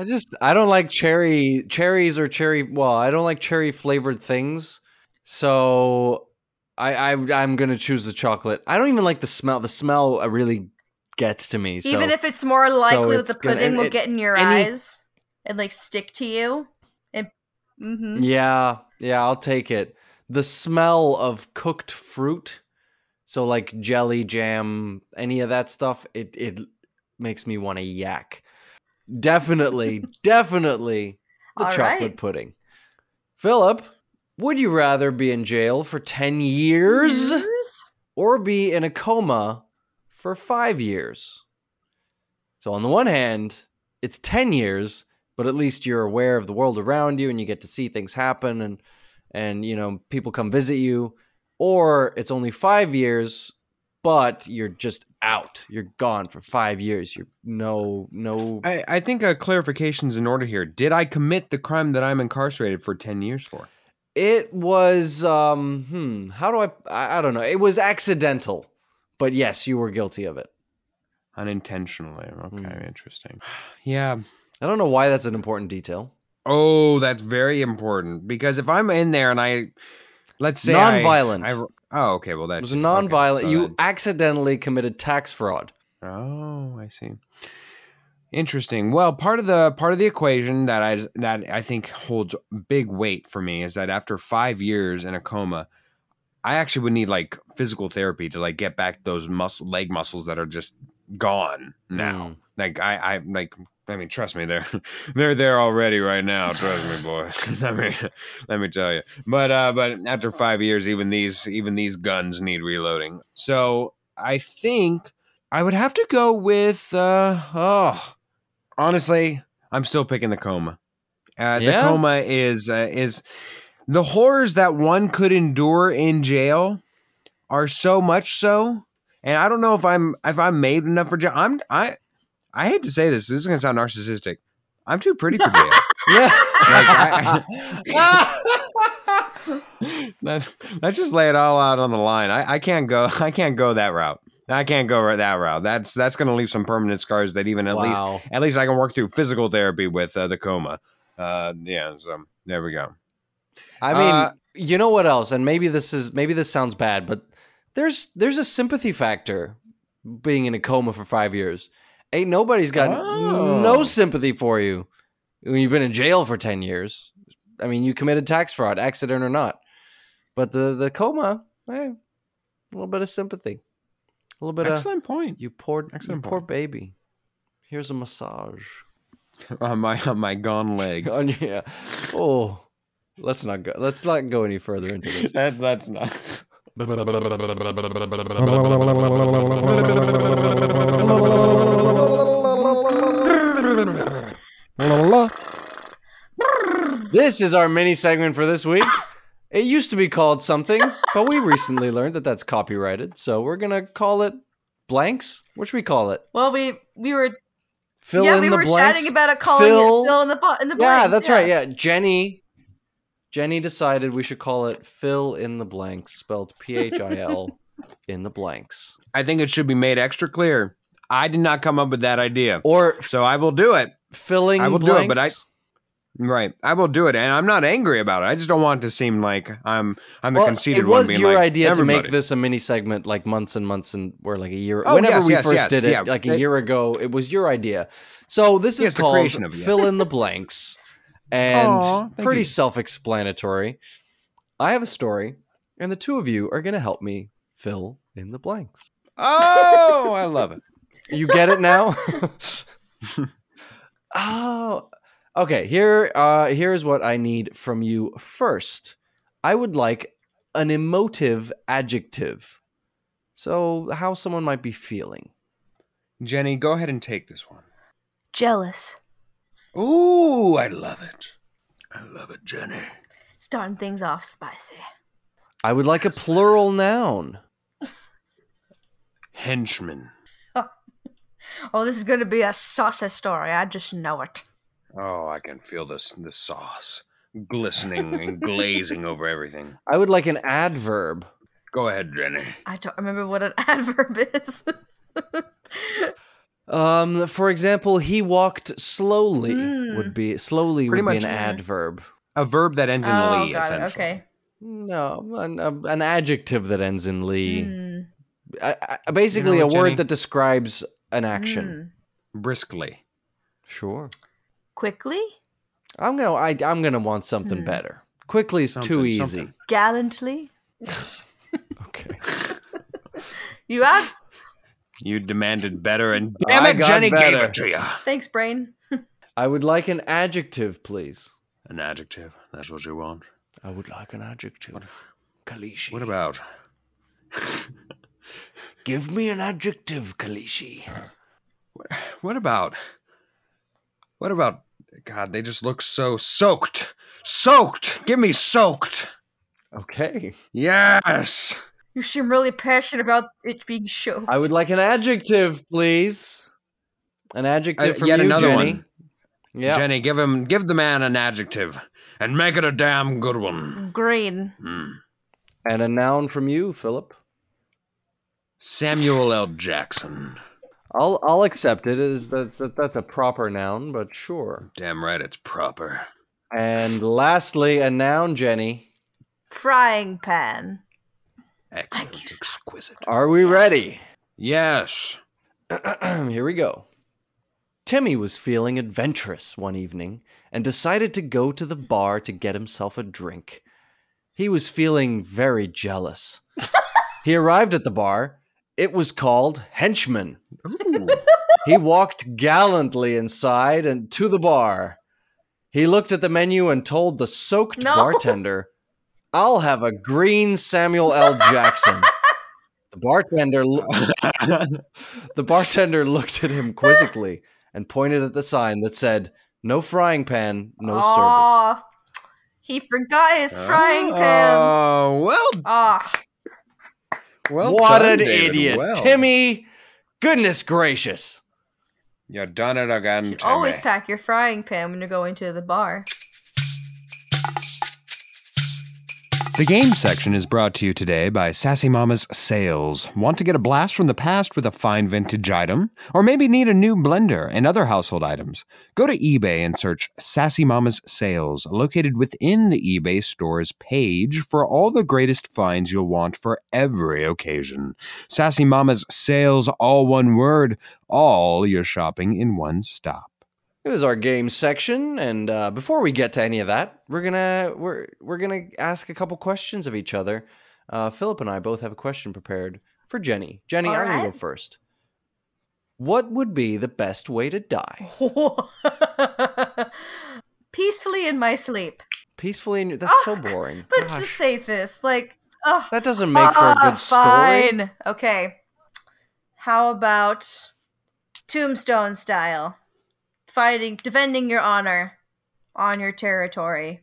Speaker 2: I just I don't like cherry cherries or cherry. Well, I don't like cherry flavored things. So I, I I'm gonna choose the chocolate. I don't even like the smell. The smell uh, really gets to me. So
Speaker 3: Even if it's more likely that
Speaker 2: it's
Speaker 3: the
Speaker 2: gonna-
Speaker 3: pudding will
Speaker 2: it-
Speaker 3: get in your
Speaker 2: any-
Speaker 3: eyes and like stick to you. And hmm
Speaker 2: yeah, yeah, I'll take it. The smell of cooked fruit, so like jelly, jam, any of that stuff, it it makes me want to yak. Definitely, *laughs* definitely the
Speaker 3: All
Speaker 2: chocolate
Speaker 3: right.
Speaker 2: pudding. Philip, would you rather be in jail for 10 years
Speaker 3: Years?
Speaker 2: or be in a coma for 5 years? So on the one hand, it's 10 years, but at least you're aware of the world around you and you get to see things happen and and you know, people come visit you. Or it's only 5 years, but you're just out. You're gone for 5 years. You're no no
Speaker 1: I, I think a clarification's in order here. Did I commit the crime that I'm incarcerated for 10 years for?
Speaker 2: It was um hmm, how do I, I I don't know. It was accidental. But yes, you were guilty of it.
Speaker 1: Unintentionally. Okay,
Speaker 2: Hmm.
Speaker 1: interesting. *sighs* Yeah.
Speaker 2: I don't know why that's an important detail.
Speaker 1: Oh, that's very important because if I'm in there and I, let's say I-
Speaker 2: Non-violent.
Speaker 1: I, oh, okay. Well, that
Speaker 2: was non-violent.
Speaker 1: okay, so
Speaker 2: you
Speaker 1: then-
Speaker 2: accidentally committed tax fraud.
Speaker 1: Oh, I see. Interesting. Well, part of the part of the equation that I that I think holds big weight for me is that after five years in a coma, I actually would need like physical therapy to like get back those muscle leg muscles that are just gone now.
Speaker 2: Mm.
Speaker 1: Like I, I like I mean, trust me, they're *laughs* they're there already right now. Trust me, boy. *laughs* let me let me tell you. But uh, but after five years, even these even these guns need reloading. So I think I would have to go with uh oh honestly, I'm still picking the coma. Uh,
Speaker 2: Yeah?
Speaker 1: The coma is uh, is the horrors that one could endure in jail are so much so and I don't know if I'm if I'm made enough for jail. I'm I I hate to say this. This is gonna sound narcissistic. I'm too pretty for *laughs* jail. *laughs* *laughs*
Speaker 2: Yeah.
Speaker 1: Let, let's just lay it all out on the line. I, I can't go. I can't go that route. I can't go that route. That's that's going to leave some permanent scars that even at least at least I can work through physical therapy with uh, the coma. Uh, yeah. So there we go.
Speaker 2: I mean,
Speaker 1: Uh,
Speaker 2: you know what else? And maybe this is maybe this sounds bad, but there's there's a sympathy factor being in a coma for five years. Ain't nobody's got
Speaker 1: Oh.
Speaker 2: no sympathy for you when you've been in jail for ten years. I mean, you committed tax fraud, accident or not. But the the coma, eh, a little bit of sympathy, a little bit of
Speaker 1: Excellent point.
Speaker 2: you poor you
Speaker 1: Excellent
Speaker 2: poor
Speaker 1: point.
Speaker 2: baby. Here's a massage. *laughs*
Speaker 1: on my on my gone *laughs* legs.
Speaker 2: On your- yeah. Oh, let's not go. Let's not go any further into this. *laughs*
Speaker 1: that, that's not.
Speaker 2: This is our mini segment for this week. It used to be called something, but we recently learned that that's copyrighted. So we're gonna call it blanks. What should we call it?
Speaker 3: Well, we we were
Speaker 2: Fill
Speaker 3: yeah
Speaker 2: in
Speaker 3: we
Speaker 2: the
Speaker 3: were
Speaker 2: blanks.
Speaker 3: chatting about it, calling
Speaker 2: Fill-
Speaker 3: it fill in the bu- in the
Speaker 2: yeah,
Speaker 3: blanks.
Speaker 2: that's right. Yeah, Jenny. Jenny decided we should call it fill in the blanks, spelled P H I L *laughs* in the blanks,
Speaker 1: I think it should be made extra clear. I did not come up with that idea,
Speaker 2: or
Speaker 1: so I will do it.
Speaker 2: filling.
Speaker 1: I will do it, but
Speaker 2: blanks.
Speaker 1: Right, I will do it, and I'm not angry about it. I just don't want it to seem like I'm I'm the
Speaker 2: Well,
Speaker 1: conceited
Speaker 2: it
Speaker 1: one.
Speaker 2: was
Speaker 1: being
Speaker 2: your
Speaker 1: like,
Speaker 2: idea to make this a mini segment like months and months and or like a year.
Speaker 1: Oh,
Speaker 2: Whenever
Speaker 1: yes,
Speaker 2: we
Speaker 1: yes,
Speaker 2: first
Speaker 1: yes,
Speaker 2: did it,
Speaker 1: yeah.
Speaker 2: like a year ago, it was your idea. So this is
Speaker 1: Yes, the
Speaker 2: called
Speaker 1: of
Speaker 2: fill in the blanks, and
Speaker 1: Aw, thank
Speaker 2: pretty
Speaker 1: you.
Speaker 2: self-explanatory. I have a story, and the two of you are going to help me fill in the blanks.
Speaker 1: Oh, I love it.
Speaker 2: You get it now? *laughs* *laughs* oh, okay. Here, uh, here's what I need from you first. I would like an emotive adjective. So, how someone might be feeling.
Speaker 1: Jenny, go ahead and take this one.
Speaker 3: jealous,
Speaker 1: Ooh, I love it. I love it, Jenny.
Speaker 3: starting things off spicy.
Speaker 2: I would like a plural noun.
Speaker 1: Henchman. *laughs*
Speaker 3: Oh, this is going to be a saucy story. I just know it.
Speaker 1: Oh, I can feel this the sauce glistening and glazing over everything.
Speaker 2: I would like an adverb.
Speaker 1: Go ahead, Jenny.
Speaker 3: I don't remember what an *laughs* adverb is.
Speaker 2: Um, for example, he walked slowly.
Speaker 3: Mm.
Speaker 2: Would be slowly
Speaker 1: Pretty
Speaker 2: would be an
Speaker 3: yeah.
Speaker 2: adverb.
Speaker 1: A verb that ends in
Speaker 3: oh,
Speaker 1: lee,
Speaker 3: got it. Okay.
Speaker 2: No, an, a- an adjective that ends in lee.
Speaker 3: Mm,
Speaker 2: I, I, basically,
Speaker 1: You know what,
Speaker 2: a word
Speaker 1: Jenny?
Speaker 2: that describes an action.
Speaker 3: mm.
Speaker 1: Briskly.
Speaker 2: Sure.
Speaker 3: Quickly,
Speaker 2: I'm gonna. I, I'm gonna want something
Speaker 3: Hmm.
Speaker 2: better. Quickly is too easy.
Speaker 1: something.
Speaker 3: gallantly. *laughs*
Speaker 2: Okay. *laughs*
Speaker 3: You asked.
Speaker 1: You demanded better, and damn it,
Speaker 2: got
Speaker 1: Jenny gave it to you.
Speaker 3: Thanks, brain. *laughs*
Speaker 2: I would like an adjective, please.
Speaker 1: An adjective. That's what you want.
Speaker 2: I would like an adjective. Khaleesi.
Speaker 1: What about?
Speaker 2: Give me an adjective, Khaleesi.
Speaker 1: What about? What about? God, they just look so soaked. Soaked. Give me soaked.
Speaker 2: Okay.
Speaker 1: Yes.
Speaker 3: You seem really passionate about it being soaked.
Speaker 2: I would like an adjective, please. An adjective
Speaker 1: Uh,
Speaker 2: from
Speaker 1: yet
Speaker 2: you,
Speaker 1: another
Speaker 2: Jenny.
Speaker 1: one.
Speaker 2: Yeah.
Speaker 1: Jenny, give him, give the man an adjective, and make it a damn good one.
Speaker 3: Green.
Speaker 1: Hmm.
Speaker 2: And a noun from you, Philip.
Speaker 1: Samuel L. Jackson.
Speaker 2: I'll I'll accept it. Is that, that that's a proper noun, but sure.
Speaker 1: Damn right, it's proper.
Speaker 2: And lastly, a noun, Jenny.
Speaker 3: Frying pan.
Speaker 1: Excellent, Thank
Speaker 3: you, sir.
Speaker 1: exquisite.
Speaker 2: Are we ready?
Speaker 1: Yes. *clears throat*
Speaker 2: Here we go. Timmy was feeling adventurous one evening and decided to go to the bar to get himself a drink. He was feeling very jealous. *laughs* he arrived at the bar. It was called Henchman. *laughs* He walked gallantly inside and to the bar. He looked at the menu and told the soaked
Speaker 3: No.
Speaker 2: bartender, I'll have a green Samuel L. Jackson. *laughs* the bartender lo- *laughs* the bartender looked at him quizzically and pointed at the sign that said, No frying pan, no service.
Speaker 3: He forgot his frying pan.
Speaker 1: Oh well,
Speaker 3: Ah,
Speaker 1: Well
Speaker 2: what
Speaker 1: done,
Speaker 2: an
Speaker 1: David.
Speaker 2: idiot,
Speaker 1: Well.
Speaker 2: Timmy! Goodness gracious!
Speaker 1: You've done it again,
Speaker 3: You
Speaker 1: Timmy.
Speaker 3: always pack your frying pan when you're going to the bar.
Speaker 1: The game section is brought to you today by Sassy Mama's Sales. Want to get a blast from the past with a fine vintage item? Or maybe need a new blender and other household items? Go to eBay and search Sassy Mama's Sales, located within the eBay store's page for all the greatest finds you'll want for every occasion. Sassy Mama's Sales, all one word, all your shopping in one stop.
Speaker 2: It is our game section, and uh, before we get to any of that, we're gonna we're we're gonna ask a couple questions of each other. Uh, Philip and I both have a question prepared for Jenny. Jenny,
Speaker 3: All
Speaker 2: I'm gonna go first. What would be the best way to die? *laughs*
Speaker 3: Peacefully in my sleep.
Speaker 2: Peacefully, in your, that's so boring.
Speaker 3: But it's the safest. Like, oh,
Speaker 2: that doesn't make for a
Speaker 3: ah,
Speaker 2: good story.
Speaker 3: Fine. Okay. How about tombstone style? Fighting, defending your honor on your territory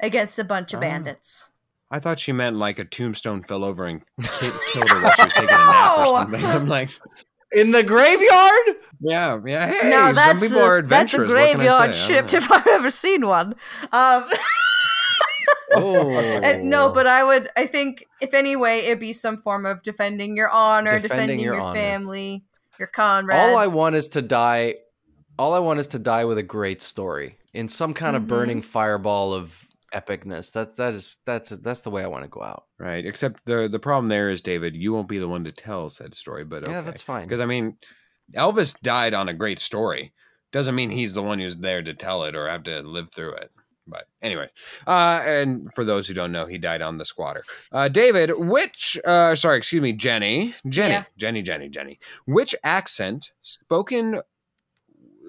Speaker 3: against a bunch of
Speaker 1: Oh.
Speaker 3: bandits.
Speaker 1: I thought she meant like a tombstone fell over and killed her while she was taking a nap or *laughs*
Speaker 3: No!
Speaker 1: something. I'm like,
Speaker 2: In the graveyard?
Speaker 1: yeah, yeah. Hey,
Speaker 3: now
Speaker 1: some
Speaker 3: that's
Speaker 1: people
Speaker 3: a,
Speaker 1: are
Speaker 3: that's a
Speaker 1: adventurous. what can I
Speaker 3: graveyard
Speaker 1: say? I don't
Speaker 3: shift
Speaker 1: know.
Speaker 3: if I've ever seen one. Um, *laughs*
Speaker 2: Oh,
Speaker 3: Uh, no, but I would. I think if any way, it'd be some form of defending your honor,
Speaker 2: Defending
Speaker 3: defending,
Speaker 2: your
Speaker 3: your,
Speaker 2: honor.
Speaker 3: family, your comrades.
Speaker 2: all I want is to die. All I want is to die with a great story in some kind of
Speaker 3: Mhm.
Speaker 2: burning fireball of epicness. That that is that's that's the way I want to go out.
Speaker 1: Right. Except the the problem there is, David, you won't be the one to tell said story. But
Speaker 2: Yeah, that's fine.
Speaker 1: Because I mean, Elvis died on a great story. Doesn't mean he's the one who's there to tell it or have to live through it. But anyway, uh, and for those who don't know, he died on the squatter. Uh, David, which, uh, sorry, excuse me, Jenny, Jenny,
Speaker 3: Yeah.
Speaker 1: Jenny, Jenny, Jenny, which accent spoken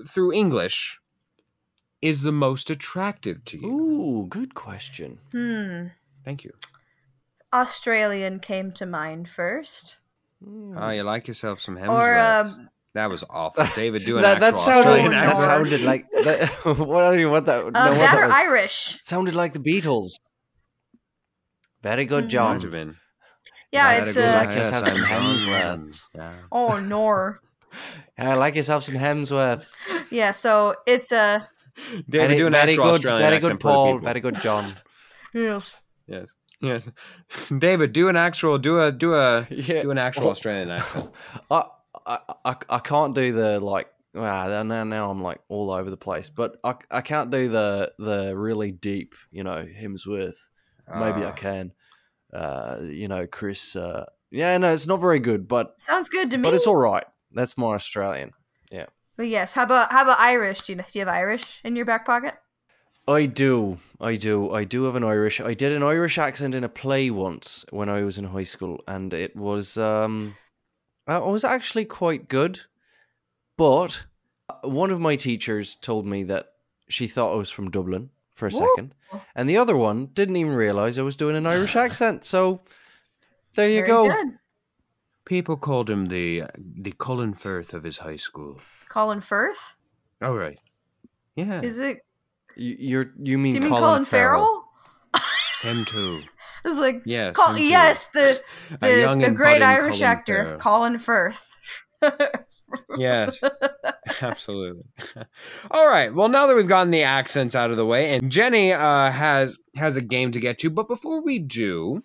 Speaker 1: through English is the most attractive to you?
Speaker 2: Ooh, good question.
Speaker 3: Hmm.
Speaker 1: Thank you.
Speaker 3: Australian came to mind first,
Speaker 2: Hmm.
Speaker 1: Oh, you like yourself some Hemsworth.
Speaker 3: or um,
Speaker 1: that was awful. David, do an
Speaker 2: that, that sounded
Speaker 1: Australian
Speaker 3: Oh,
Speaker 2: that
Speaker 1: accent.
Speaker 2: sounded like that, *laughs* what I don't know what that, no,
Speaker 3: um,
Speaker 2: what
Speaker 3: that
Speaker 2: that
Speaker 3: or
Speaker 2: was.
Speaker 3: Irish.
Speaker 2: sounded like the Beatles. Very good,
Speaker 3: Mhm.
Speaker 2: John.
Speaker 1: Might have.
Speaker 3: Yeah,
Speaker 2: Gotta
Speaker 3: it's
Speaker 2: go
Speaker 3: uh,
Speaker 2: like yourself
Speaker 1: I'm
Speaker 2: some
Speaker 1: John
Speaker 2: Hemsworth.
Speaker 1: Yeah.
Speaker 3: oh nor. *laughs*
Speaker 2: I like yourself some Hemsworth.
Speaker 3: Yeah, so it's a
Speaker 1: David,
Speaker 2: very,
Speaker 1: do an
Speaker 2: very
Speaker 1: actual
Speaker 2: good,
Speaker 1: Australian
Speaker 2: very good, Paul. Very good, John. *laughs*
Speaker 3: yes.
Speaker 1: Yes. Yes. *laughs* David, do an actual, do a, do a,
Speaker 2: yeah,
Speaker 1: do an actual
Speaker 2: Well,
Speaker 1: Australian accent.
Speaker 2: I, I, I, I can't do the like. Wow, now now I'm like all over the place. But I, I can't do the the really deep, you know, Hemsworth. Maybe I
Speaker 1: Ah.
Speaker 2: can. Uh, you know, Chris. Uh, yeah, no, it's not very good, but
Speaker 3: Sounds good to me.
Speaker 2: but it's all right. That's more Australian. Yeah.
Speaker 3: But yes, how about how about Irish? Do you, do you have Irish in your back pocket?
Speaker 2: I do, I do, I do have an Irish. I did an Irish accent in a play once when I was in high school, and it was um, uh, it was actually quite good. But one of my teachers told me that she thought I was from Dublin for a
Speaker 3: Whoa.
Speaker 2: second, and the other one didn't even realize I was doing an Irish accent. So there you
Speaker 3: Very
Speaker 2: go.
Speaker 3: Good.
Speaker 1: People called him the the Colin Firth of his high school.
Speaker 3: Colin Firth?
Speaker 1: Oh right. Yeah.
Speaker 3: Is it?
Speaker 2: You, you're you mean
Speaker 3: Do you mean
Speaker 2: Colin,
Speaker 3: Colin
Speaker 2: Farrell?
Speaker 3: Farrell? *laughs*
Speaker 1: him too.
Speaker 3: It's like
Speaker 1: Yes.
Speaker 3: Col- yes, the the, the great Irish
Speaker 1: Colin
Speaker 3: actor
Speaker 1: Farrell.
Speaker 3: Colin Firth. *laughs*
Speaker 1: Yes. *laughs* Absolutely. All right. Well, now that we've gotten the accents out of the way, and Jenny uh, has has a game to get to, but before we do,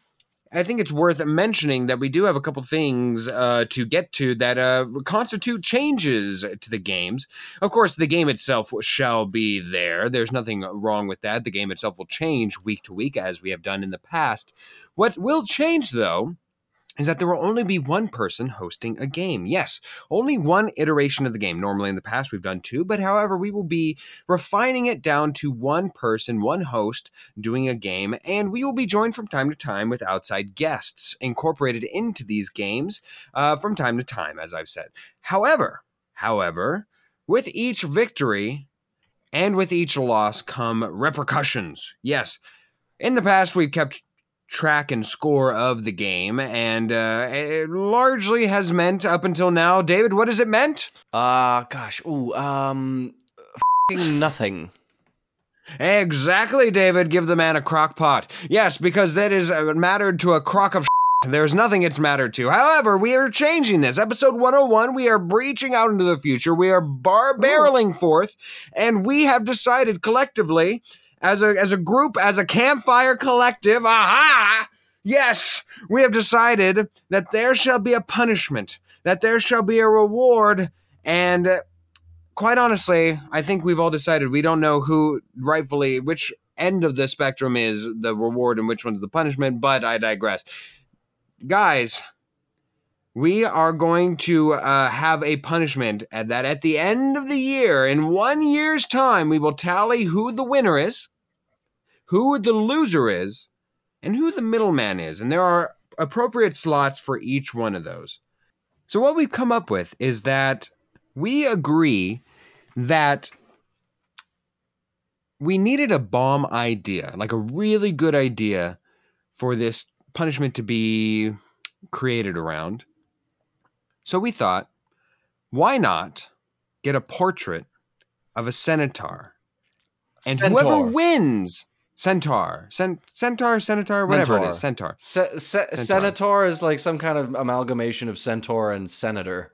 Speaker 1: I think it's worth mentioning that we do have a couple things uh, to get to that uh, constitute changes to the games. Of course, the game itself shall be there. There's nothing wrong with that. The game itself will change week to week as we have done in the past. What will change, though, is that there will only be one person hosting a game. Yes, only one iteration of the game. Normally in the past we've done two, but however, we will be refining it down to one person, one host doing a game, and we will be joined from time to time with outside guests incorporated into these games uh, from time to time, as I've said. However, however, with each victory and with each loss come repercussions. Yes, in the past we've kept track and score of the game, and uh, it largely has meant up until now. David, what has it meant?
Speaker 2: Ah, gosh. Ooh, um, f***ing nothing.
Speaker 1: Exactly, David. Give the man a crock pot. Yes, because that is uh, mattered to a crock of There's nothing it's mattered to. However, we are changing this. Episode 101, we are breaching out into the future. We are bar barreling forth, and we have decided collectively, as a as a group, as a campfire collective, aha! Yes, we have decided that there shall be a punishment, that there shall be a reward, and uh, quite honestly, I think we've all decided we don't know who rightfully which end of the spectrum is the reward and which one's the punishment, but I digress guys, we are going to uh, have a punishment at that at the end of the year, in one year's time, we will tally who the winner is, who the loser is, and who the middleman is. And there are appropriate slots for each one of those. So, what we've come up with is that we agree that we needed a bomb idea, like a really good idea for this punishment to be created around. So we thought, why not get a portrait of a centaur? And
Speaker 2: Centaur.
Speaker 1: whoever wins, centaur, cent- centaur, centaur, whatever it is, centaur.
Speaker 2: Se- se- Senator is like some kind of amalgamation of centaur and senator.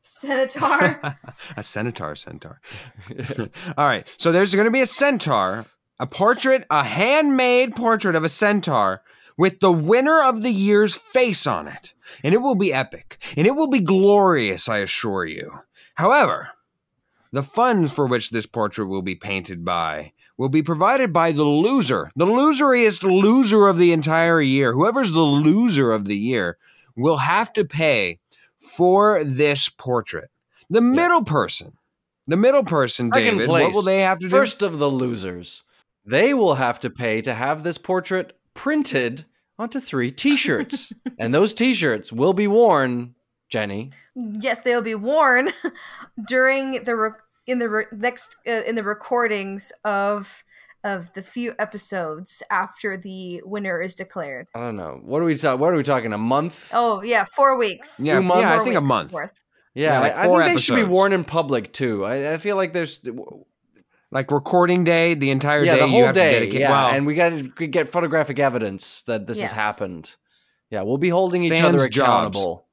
Speaker 3: Senator. *laughs*
Speaker 1: a centaur, centaur. *laughs* All right. So there's going to be a centaur, a portrait, a handmade portrait of a centaur with the winner of the year's face on it. And it will be epic. And it will be glorious, I assure you. However, the funds for which this portrait will be painted by will be provided by the loser, the loseriest loser of the entire year. Whoever's the loser of the year will have to pay for this portrait. The middle person, the middle person,
Speaker 2: Second
Speaker 1: David, what will they have to do?
Speaker 2: First of the losers, they will have to pay to have this portrait printed onto three T-shirts, *laughs* and those T-shirts will be worn. Jenny,
Speaker 3: yes, they'll be worn *laughs* during the re- in the re- next uh, in the recordings of of the few episodes after the winner is declared.
Speaker 2: I don't know. What are we talking? What are we talking? A month?
Speaker 3: Oh yeah, four weeks.
Speaker 1: yeah,
Speaker 2: Two months?
Speaker 1: yeah, I think a month.
Speaker 3: worth.
Speaker 2: yeah,
Speaker 1: yeah, like
Speaker 2: I, I
Speaker 1: four
Speaker 2: think they should be worn in public too. I, I feel like there's
Speaker 1: Like recording day, the entire
Speaker 2: yeah
Speaker 1: day,
Speaker 2: the
Speaker 1: you
Speaker 2: whole
Speaker 1: have
Speaker 2: day.
Speaker 1: to dedicate.
Speaker 2: yeah,
Speaker 1: Wow.
Speaker 2: and we got to get photographic evidence that this
Speaker 3: Yes.
Speaker 2: has happened. Yeah, we'll be holding each
Speaker 1: Sans
Speaker 2: other
Speaker 1: jobs.
Speaker 2: accountable.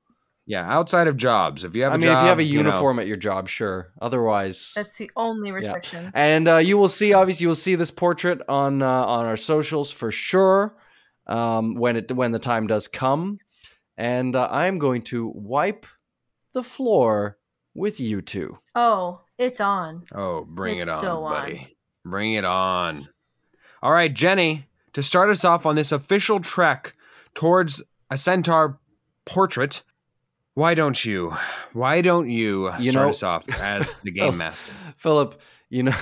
Speaker 1: yeah, outside of jobs, if you have,
Speaker 2: I
Speaker 1: a
Speaker 2: mean,
Speaker 1: job,
Speaker 2: if you have a
Speaker 1: you know,
Speaker 2: uniform at your job, sure. Otherwise,
Speaker 3: That's the only restriction.
Speaker 2: and uh, you will see. Obviously, you will see this portrait on uh, on our socials for sure um, when it when the time does come. And uh, I'm going to wipe the floor with you two.
Speaker 3: Oh, it's on.
Speaker 1: oh, bring
Speaker 3: It's
Speaker 1: it on,
Speaker 3: so on.
Speaker 1: buddy, bring it on. All right, Jenny, to start us off on this official trek towards a centaur portrait. Why don't you? Why don't you,
Speaker 2: You
Speaker 1: start
Speaker 2: know-
Speaker 1: us off *laughs* as the game master?
Speaker 2: Philip, you know,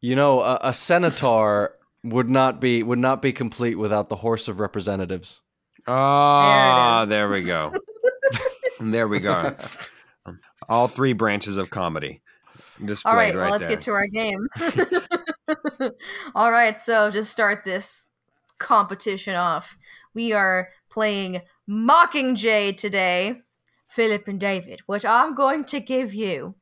Speaker 2: you know, a, a senator would not be would not be complete without the horse of representatives.
Speaker 1: Ah,
Speaker 3: is.
Speaker 1: there we go. *laughs* there we go. All three branches of comedy displayed
Speaker 3: All right,
Speaker 1: right
Speaker 3: well, let's
Speaker 1: there.
Speaker 3: get to our game. *laughs* All right, so to start this competition off, we are playing Mockingjay today. Philip and David, what I'm going to give you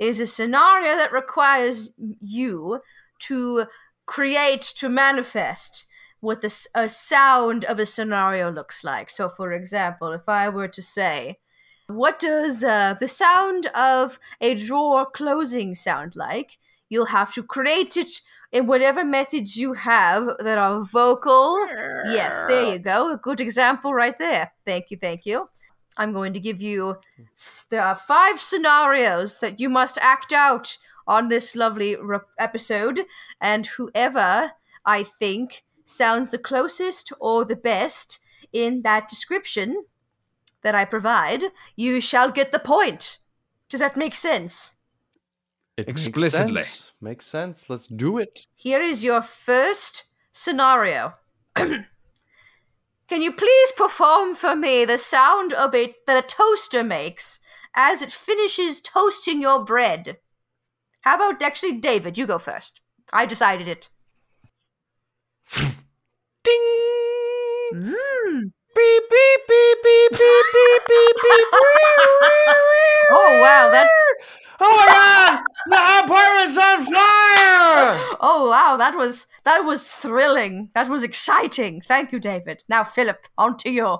Speaker 3: is a scenario that requires you to create, to manifest what the a sound of a scenario looks like. So, for example, if I were to say, what does uh, the sound of a drawer closing sound like? You'll have to create it in whatever methods you have that are vocal. Yes, there you go. A good example right there. Thank you, thank you. I'm going to give you there are five scenarios that you must act out on this lovely re- episode, and whoever I think sounds the closest or the best in that description that I provide, you shall get the point. Does that make sense?
Speaker 2: It makes sense. Makes sense. Let's do it.
Speaker 3: Here is your first scenario. *clears throat* Can you please perform for me the sound of it that a toaster makes as it finishes toasting your bread? How about actually, David? You go first. I decided it.
Speaker 2: Ding.
Speaker 3: Mm.
Speaker 2: Beep beep beep beep beep beep beep beep. *laughs*
Speaker 3: Oh wow, that
Speaker 2: Oh my god! The apartment's on fire! *laughs*
Speaker 3: oh wow, that was that was thrilling. That was exciting. Thank you, David. Now, Philip, on to you.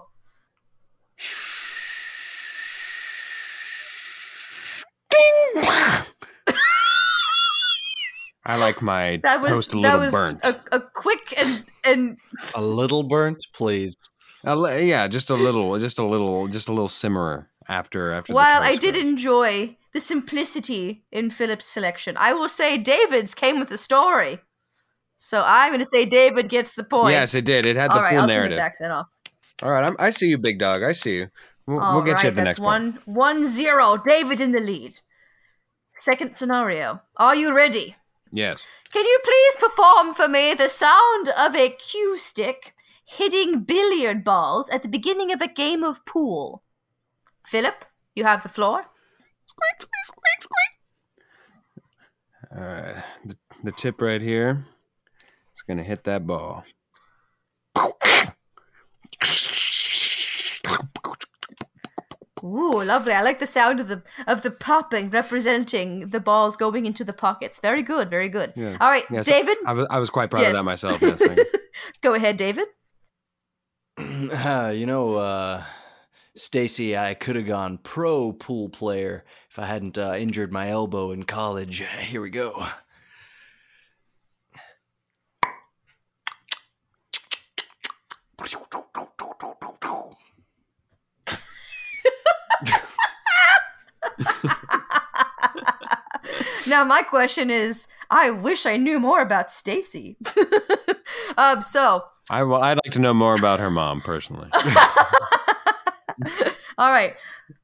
Speaker 1: Ding! I like my
Speaker 3: That was
Speaker 1: toast a
Speaker 3: that was
Speaker 1: burnt.
Speaker 3: a, a quick and and
Speaker 2: A little burnt, please.
Speaker 1: Li- yeah, just a little, just a little, just a little simmer after after.
Speaker 3: while I did enjoy the simplicity in Philip's selection, I will say David's came with a story. So I'm going to say David gets the point.
Speaker 1: Yes, it did. It had the
Speaker 3: All right,
Speaker 1: full
Speaker 3: I'll turn
Speaker 1: narrative.
Speaker 3: this accent off.
Speaker 1: All right, I'm, I see you, big dog. I see you. We'll, we'll get
Speaker 3: right,
Speaker 1: you at the
Speaker 3: that's
Speaker 1: next one.
Speaker 3: one one zero. David in the lead. Second scenario. Are you ready?
Speaker 1: Yes.
Speaker 3: Can you please perform for me the sound of a cue stick hitting billiard balls at the beginning of a game of pool? Philip, you have the floor.
Speaker 1: Squeak, squeak, squeak, squeak. All right, the, the tip right here. It's gonna hit that ball.
Speaker 3: Ooh, lovely. I like the sound of the of the popping representing the balls going into the pockets. Very good, very good.
Speaker 1: Yeah.
Speaker 3: All right,
Speaker 1: Yes,
Speaker 3: David,
Speaker 1: I was, I was quite proud of that myself. Yes, *laughs*
Speaker 3: go ahead, David. *clears throat*
Speaker 2: you know, uh, Stacy, I could have gone pro pool player if I hadn't uh, injured my elbow in college. *laughs* Here we go. *laughs*
Speaker 3: Now my question is, I wish I knew more about Stacy. *laughs* um, so
Speaker 1: I, well, I'd like to know more about her mom personally. *laughs*
Speaker 3: All right.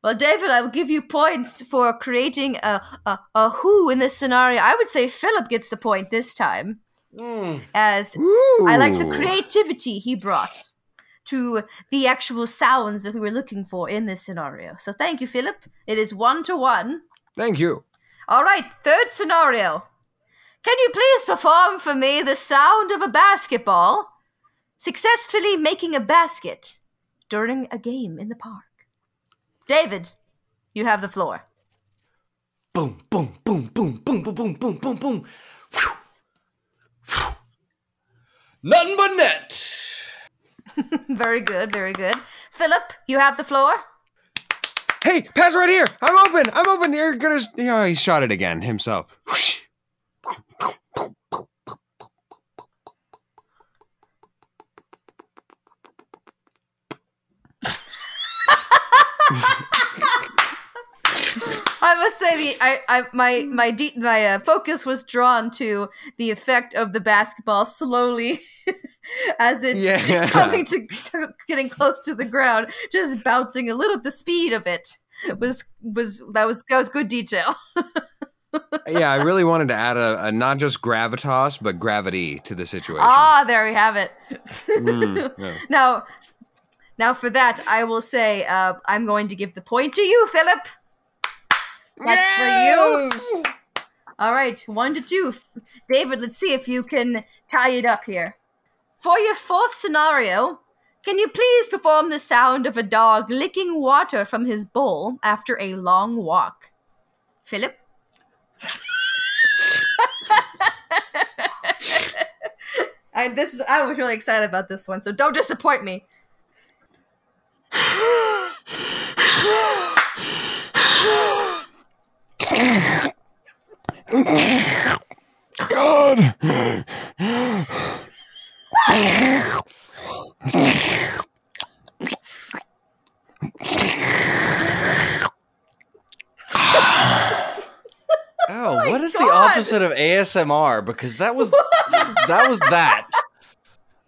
Speaker 3: Well, David, I will give you points for creating a, a, a who in this scenario. I would say Philip gets the point this time, mm. as I like the creativity he brought to the actual sounds that we were looking for in this scenario. So thank you, Philip. It is one to one.
Speaker 1: Thank you.
Speaker 3: All right, third scenario. Can you please perform for me the sound of a basketball successfully making a basket during a game in the park? David, you have the floor.
Speaker 2: Boom, boom, boom, boom, boom, boom, boom, boom, boom, boom. Phew. Phew. Nothing but net.
Speaker 3: Very good, very good. Philip, you have the floor.
Speaker 1: Hey, pass right here. I'm open. I'm open. You're gonna. Yeah, he shot it again himself.
Speaker 3: I must say the I, I my my de- my uh, focus was drawn to the effect of the basketball slowly *laughs* as it's
Speaker 1: Yeah. *laughs*
Speaker 3: coming to, to *laughs* getting close to the ground, just bouncing a little. The speed of it was was that was that was good detail.
Speaker 1: yeah, I really wanted to add a, a not just gravitas but gravity to the situation.
Speaker 3: Ah, there we have it.
Speaker 1: Mm, yeah.
Speaker 3: Now, now for that, I will say uh, I'm going to give the point to you, Philip. That's for you. All right, one to two. David, let's see if you can tie it up here. For your fourth scenario, can you please perform the sound of a dog licking water from his bowl after a long walk? Philip? *laughs* *laughs* I, this is, I was really excited about this one, so don't disappoint me.
Speaker 1: God.
Speaker 2: Oh,
Speaker 3: my
Speaker 2: what is the
Speaker 3: God.
Speaker 2: opposite of ASMR? Because that was that was that.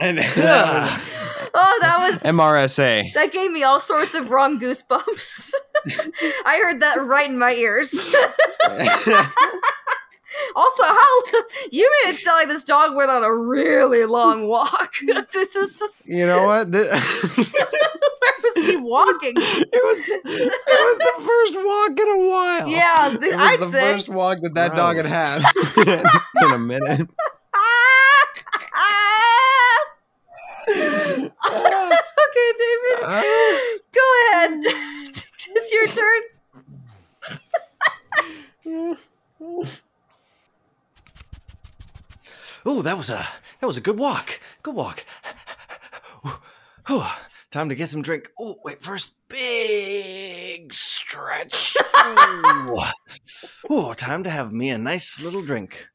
Speaker 1: And
Speaker 2: Ugh.
Speaker 3: Oh, that was
Speaker 1: MRSA.
Speaker 3: that gave me all sorts of wrong goosebumps. *laughs* I heard that right in my ears. *laughs* also, how you made it sound like this dog went on a really long walk. *laughs* this is
Speaker 1: You know what? This-
Speaker 3: where was he walking?
Speaker 1: it was it was the first walk in a while.
Speaker 3: Yeah, th-
Speaker 1: It was
Speaker 3: I'd
Speaker 1: the
Speaker 3: say.
Speaker 1: first walk that that dog had had in a minute.
Speaker 3: David,
Speaker 1: Ah.
Speaker 3: go ahead. *laughs* it's your turn.
Speaker 2: Oh, that was a that was a good walk. Good walk. Whew. time to get some drink. Oh, wait, first big stretch. Ooh. Ooh, time to have me a nice little drink.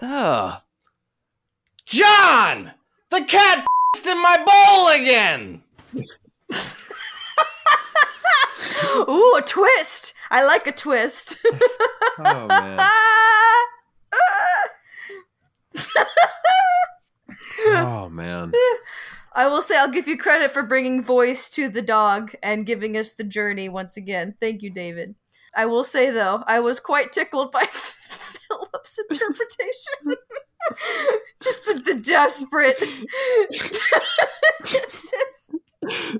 Speaker 2: Ah. John! The cat in my bowl again! *laughs*
Speaker 3: Ooh, a twist. I like a twist. *laughs*
Speaker 1: Oh man. Oh man. *laughs*
Speaker 3: I will say I'll give you credit for bringing voice to the dog and giving us the journey once again. Thank you, David. I will say though, I was quite tickled by Philip's interpretation. *laughs* Just the, the desperate, *laughs*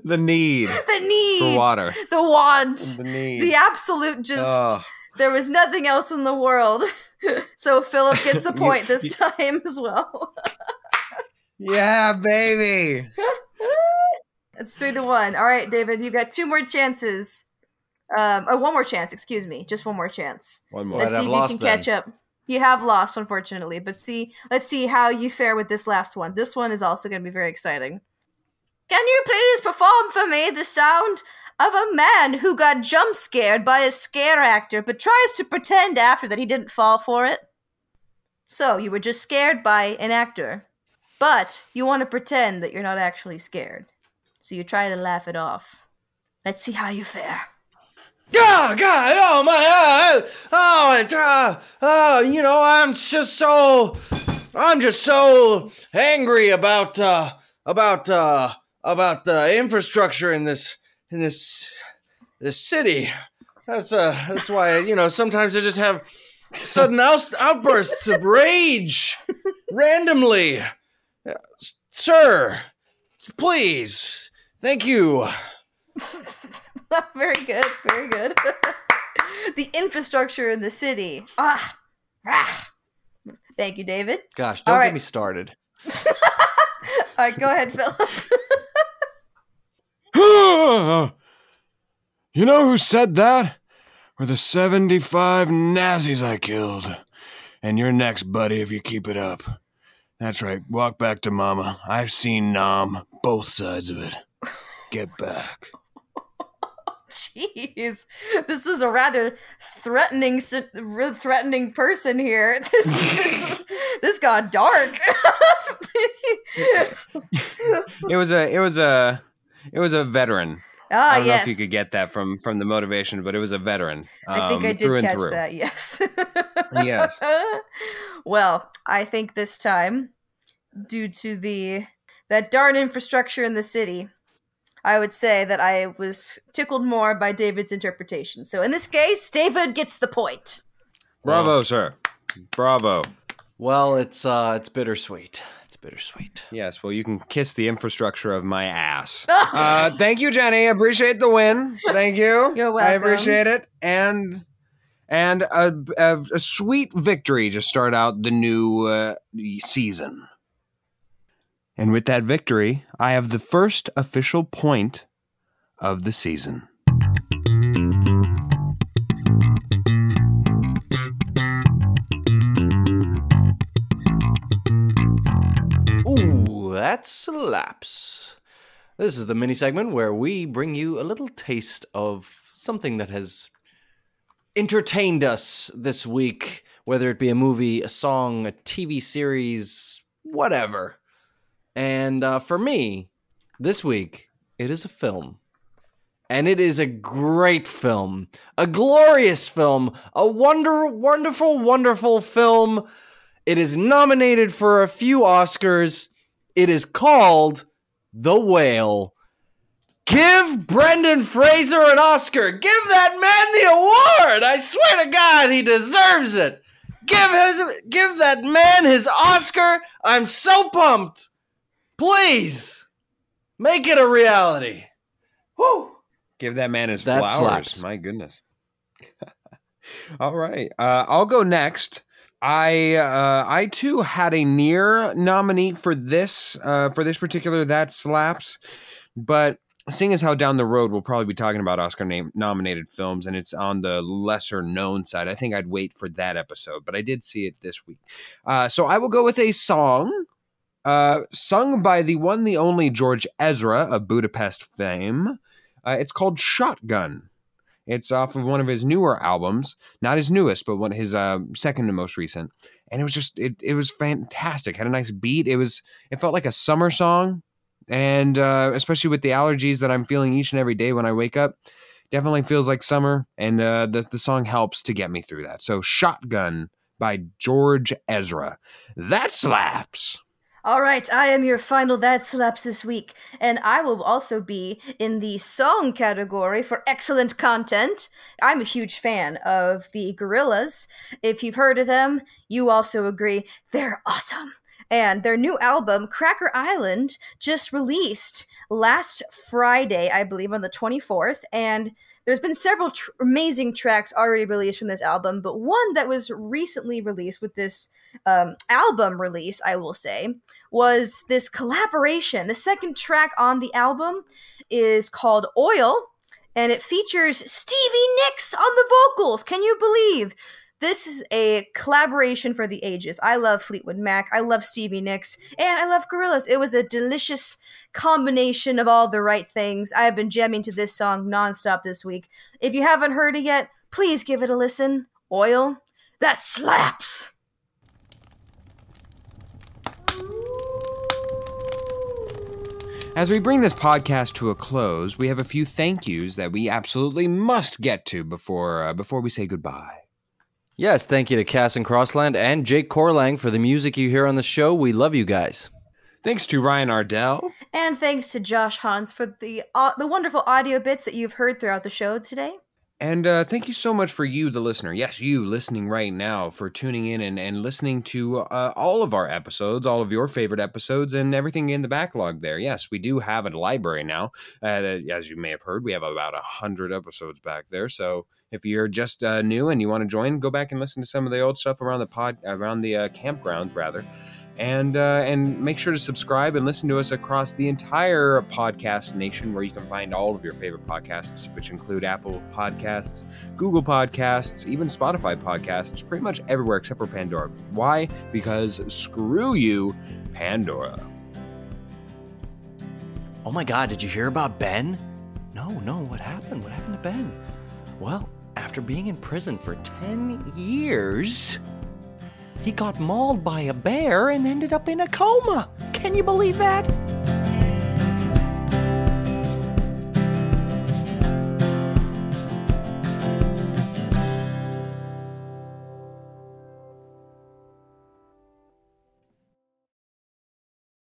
Speaker 1: The need
Speaker 3: the need,
Speaker 1: for water.
Speaker 3: the want,
Speaker 1: The need.
Speaker 3: the absolute. Just
Speaker 1: Oh,
Speaker 3: there was nothing else in the world. *laughs* so Philip gets the
Speaker 1: You-
Speaker 3: point this
Speaker 1: you-
Speaker 3: time as well.
Speaker 1: yeah, baby.
Speaker 3: It's three to one. All right, David, you got two more chances. Um, oh, one more chance. Excuse me, just one more chance.
Speaker 1: One more.
Speaker 3: Let's
Speaker 2: I'd
Speaker 3: see if you can catch up. You have lost, unfortunately, but see, let's see how you fare with this last one. This one is also going to be very exciting. Can you please perform for me the sound of a man who got jump scared by a scare actor, but tries to pretend after that he didn't fall for it? So you were just scared by an actor, but you want to pretend that you're not actually scared. So you try to laugh it off. Let's see how you fare.
Speaker 2: Oh God! Oh my! Uh, oh, and, uh, uh, you know, I'm just so, I'm just so angry about, uh, about, uh, about the infrastructure in this, in this, this city. That's uh, that's why you know sometimes I just have sudden out- outbursts of rage randomly. Uh, sir, please, thank you. *laughs*
Speaker 3: very good, very good. *laughs* the infrastructure in the city. Ah, ah. Thank you, David.
Speaker 2: Gosh, don't
Speaker 3: right.
Speaker 2: get me started. *laughs*
Speaker 3: All right, go ahead, Philip.
Speaker 1: you know who said that? Were the 75 Nazis I killed. And you're next, buddy, if you keep it up. That's right. Walk back to Mama. I've seen Nam, both sides of it. Get back. *laughs*
Speaker 3: Jeez, this is a rather threatening, threatening person here. *laughs* This, this, is- this got dark. *laughs*
Speaker 1: It was a it was a it was a veteran.
Speaker 3: ah,
Speaker 1: I don't
Speaker 3: yes.
Speaker 1: know if you could get that from from the motivation, but it was a veteran.
Speaker 3: I think
Speaker 1: um,
Speaker 3: I did catch
Speaker 1: through.
Speaker 3: that. Yes.
Speaker 1: Yes.
Speaker 3: well, I think this time, due to the that darn infrastructure in the city, I would say that I was tickled more by David's interpretation. So in this case, David gets the point.
Speaker 1: Bravo, sir. Bravo.
Speaker 2: Well, it's uh, it's bittersweet. It's bittersweet.
Speaker 1: Yes, well, you can kiss the infrastructure of my ass. *laughs* Uh, thank you, Jenny. Appreciate the win. Thank you. *laughs*
Speaker 3: You're welcome.
Speaker 1: I appreciate it. And and a, a, a sweet victory to start out the new uh, season. And with that victory, I have the first official point of the season.
Speaker 2: Ooh, that slaps. This is the mini segment where we bring you a little taste of something that has entertained us this week, whether it be a movie, a song, a TV series, whatever. And uh, for me, this week, it is a film. And it is a great film, a glorious film, a wonder, wonderful, wonderful film. It is nominated for a few Oscars. It is called The Whale. Give Brendan Fraser an Oscar. Give that man the award. I swear to God, he deserves it. Give his, give that man his Oscar. I'm so pumped. Please make it a reality. Woo.
Speaker 1: Give that man his
Speaker 2: That
Speaker 1: flowers.
Speaker 2: slaps.
Speaker 1: My goodness. *laughs* All right. Uh, I'll go next. I uh, I too had a near nominee for this uh, for this particular that slaps, but seeing as how down the road we'll probably be talking about Oscar name nominated films and it's on the lesser known side, I think I'd wait for that episode. But I did see it this week, uh, so I will go with a song uh, sung by the one, the only George Ezra of Budapest fame. Uh, it's called Shotgun. It's off of one of his newer albums, not his newest, but one his uh, second to most recent. And it was just it it was fantastic. Had a nice beat. It was it felt like a summer song, and uh, especially with the allergies that I'm feeling each and every day when I wake up, definitely feels like summer. And uh, the the song helps to get me through that. So Shotgun by George Ezra. That slaps.
Speaker 3: All right, I am your final That Slaps this week, and I will also be in the song category for excellent content. I'm a huge fan of the Gorillaz. If you've heard of them, you also agree they're awesome. And their new album, Cracker Island, just released last Friday, I believe, on the 24th. And there's been several tr- amazing tracks already released from this album, but one that was recently released with this um, album release, I will say, was this collaboration. The second track on the album is called Oil, and it features Stevie Nicks on the vocals. Can you believe? This is a collaboration for the ages. I love Fleetwood Mac. I love Stevie Nicks. And I love Gorillaz. It was a delicious combination of all the right things. I have been jamming to this song nonstop this week. If you haven't heard it yet, please give it a listen. Oil, that slaps.
Speaker 1: As we bring this podcast to a close, we have a few thank yous that we absolutely must get to before uh, before we say goodbye.
Speaker 2: Yes, thank you to Cass and Crossland and Jake Corlang for the music you hear on the show. We love you guys.
Speaker 1: Thanks to Ryan Ardell.
Speaker 3: And thanks to Josh Hans for the uh, the wonderful audio bits that you've heard throughout the show today.
Speaker 1: And uh, thank you so much for you, the listener. Yes, you listening right now, for tuning in and, and listening to uh, all of our episodes, all of your favorite episodes, and everything in the backlog there. Yes, we do have a library now. Uh, as you may have heard, we have about a hundred episodes back there. So if you're just uh, new and you want to join, go back and listen to some of the old stuff around the pod, around the uh, campgrounds, rather and uh, and make sure to subscribe and listen to us across the entire podcast nation, where you can find all of your favorite podcasts, which include Apple Podcasts, Google Podcasts, even Spotify podcasts, pretty much everywhere except for Pandora. Why? Because screw you, Pandora.
Speaker 2: Oh my God! Did you hear about Ben? No, no. What happened? What happened to Ben? Well, after being in prison for ten years. He got mauled by a bear and ended up in a coma. Can you believe that?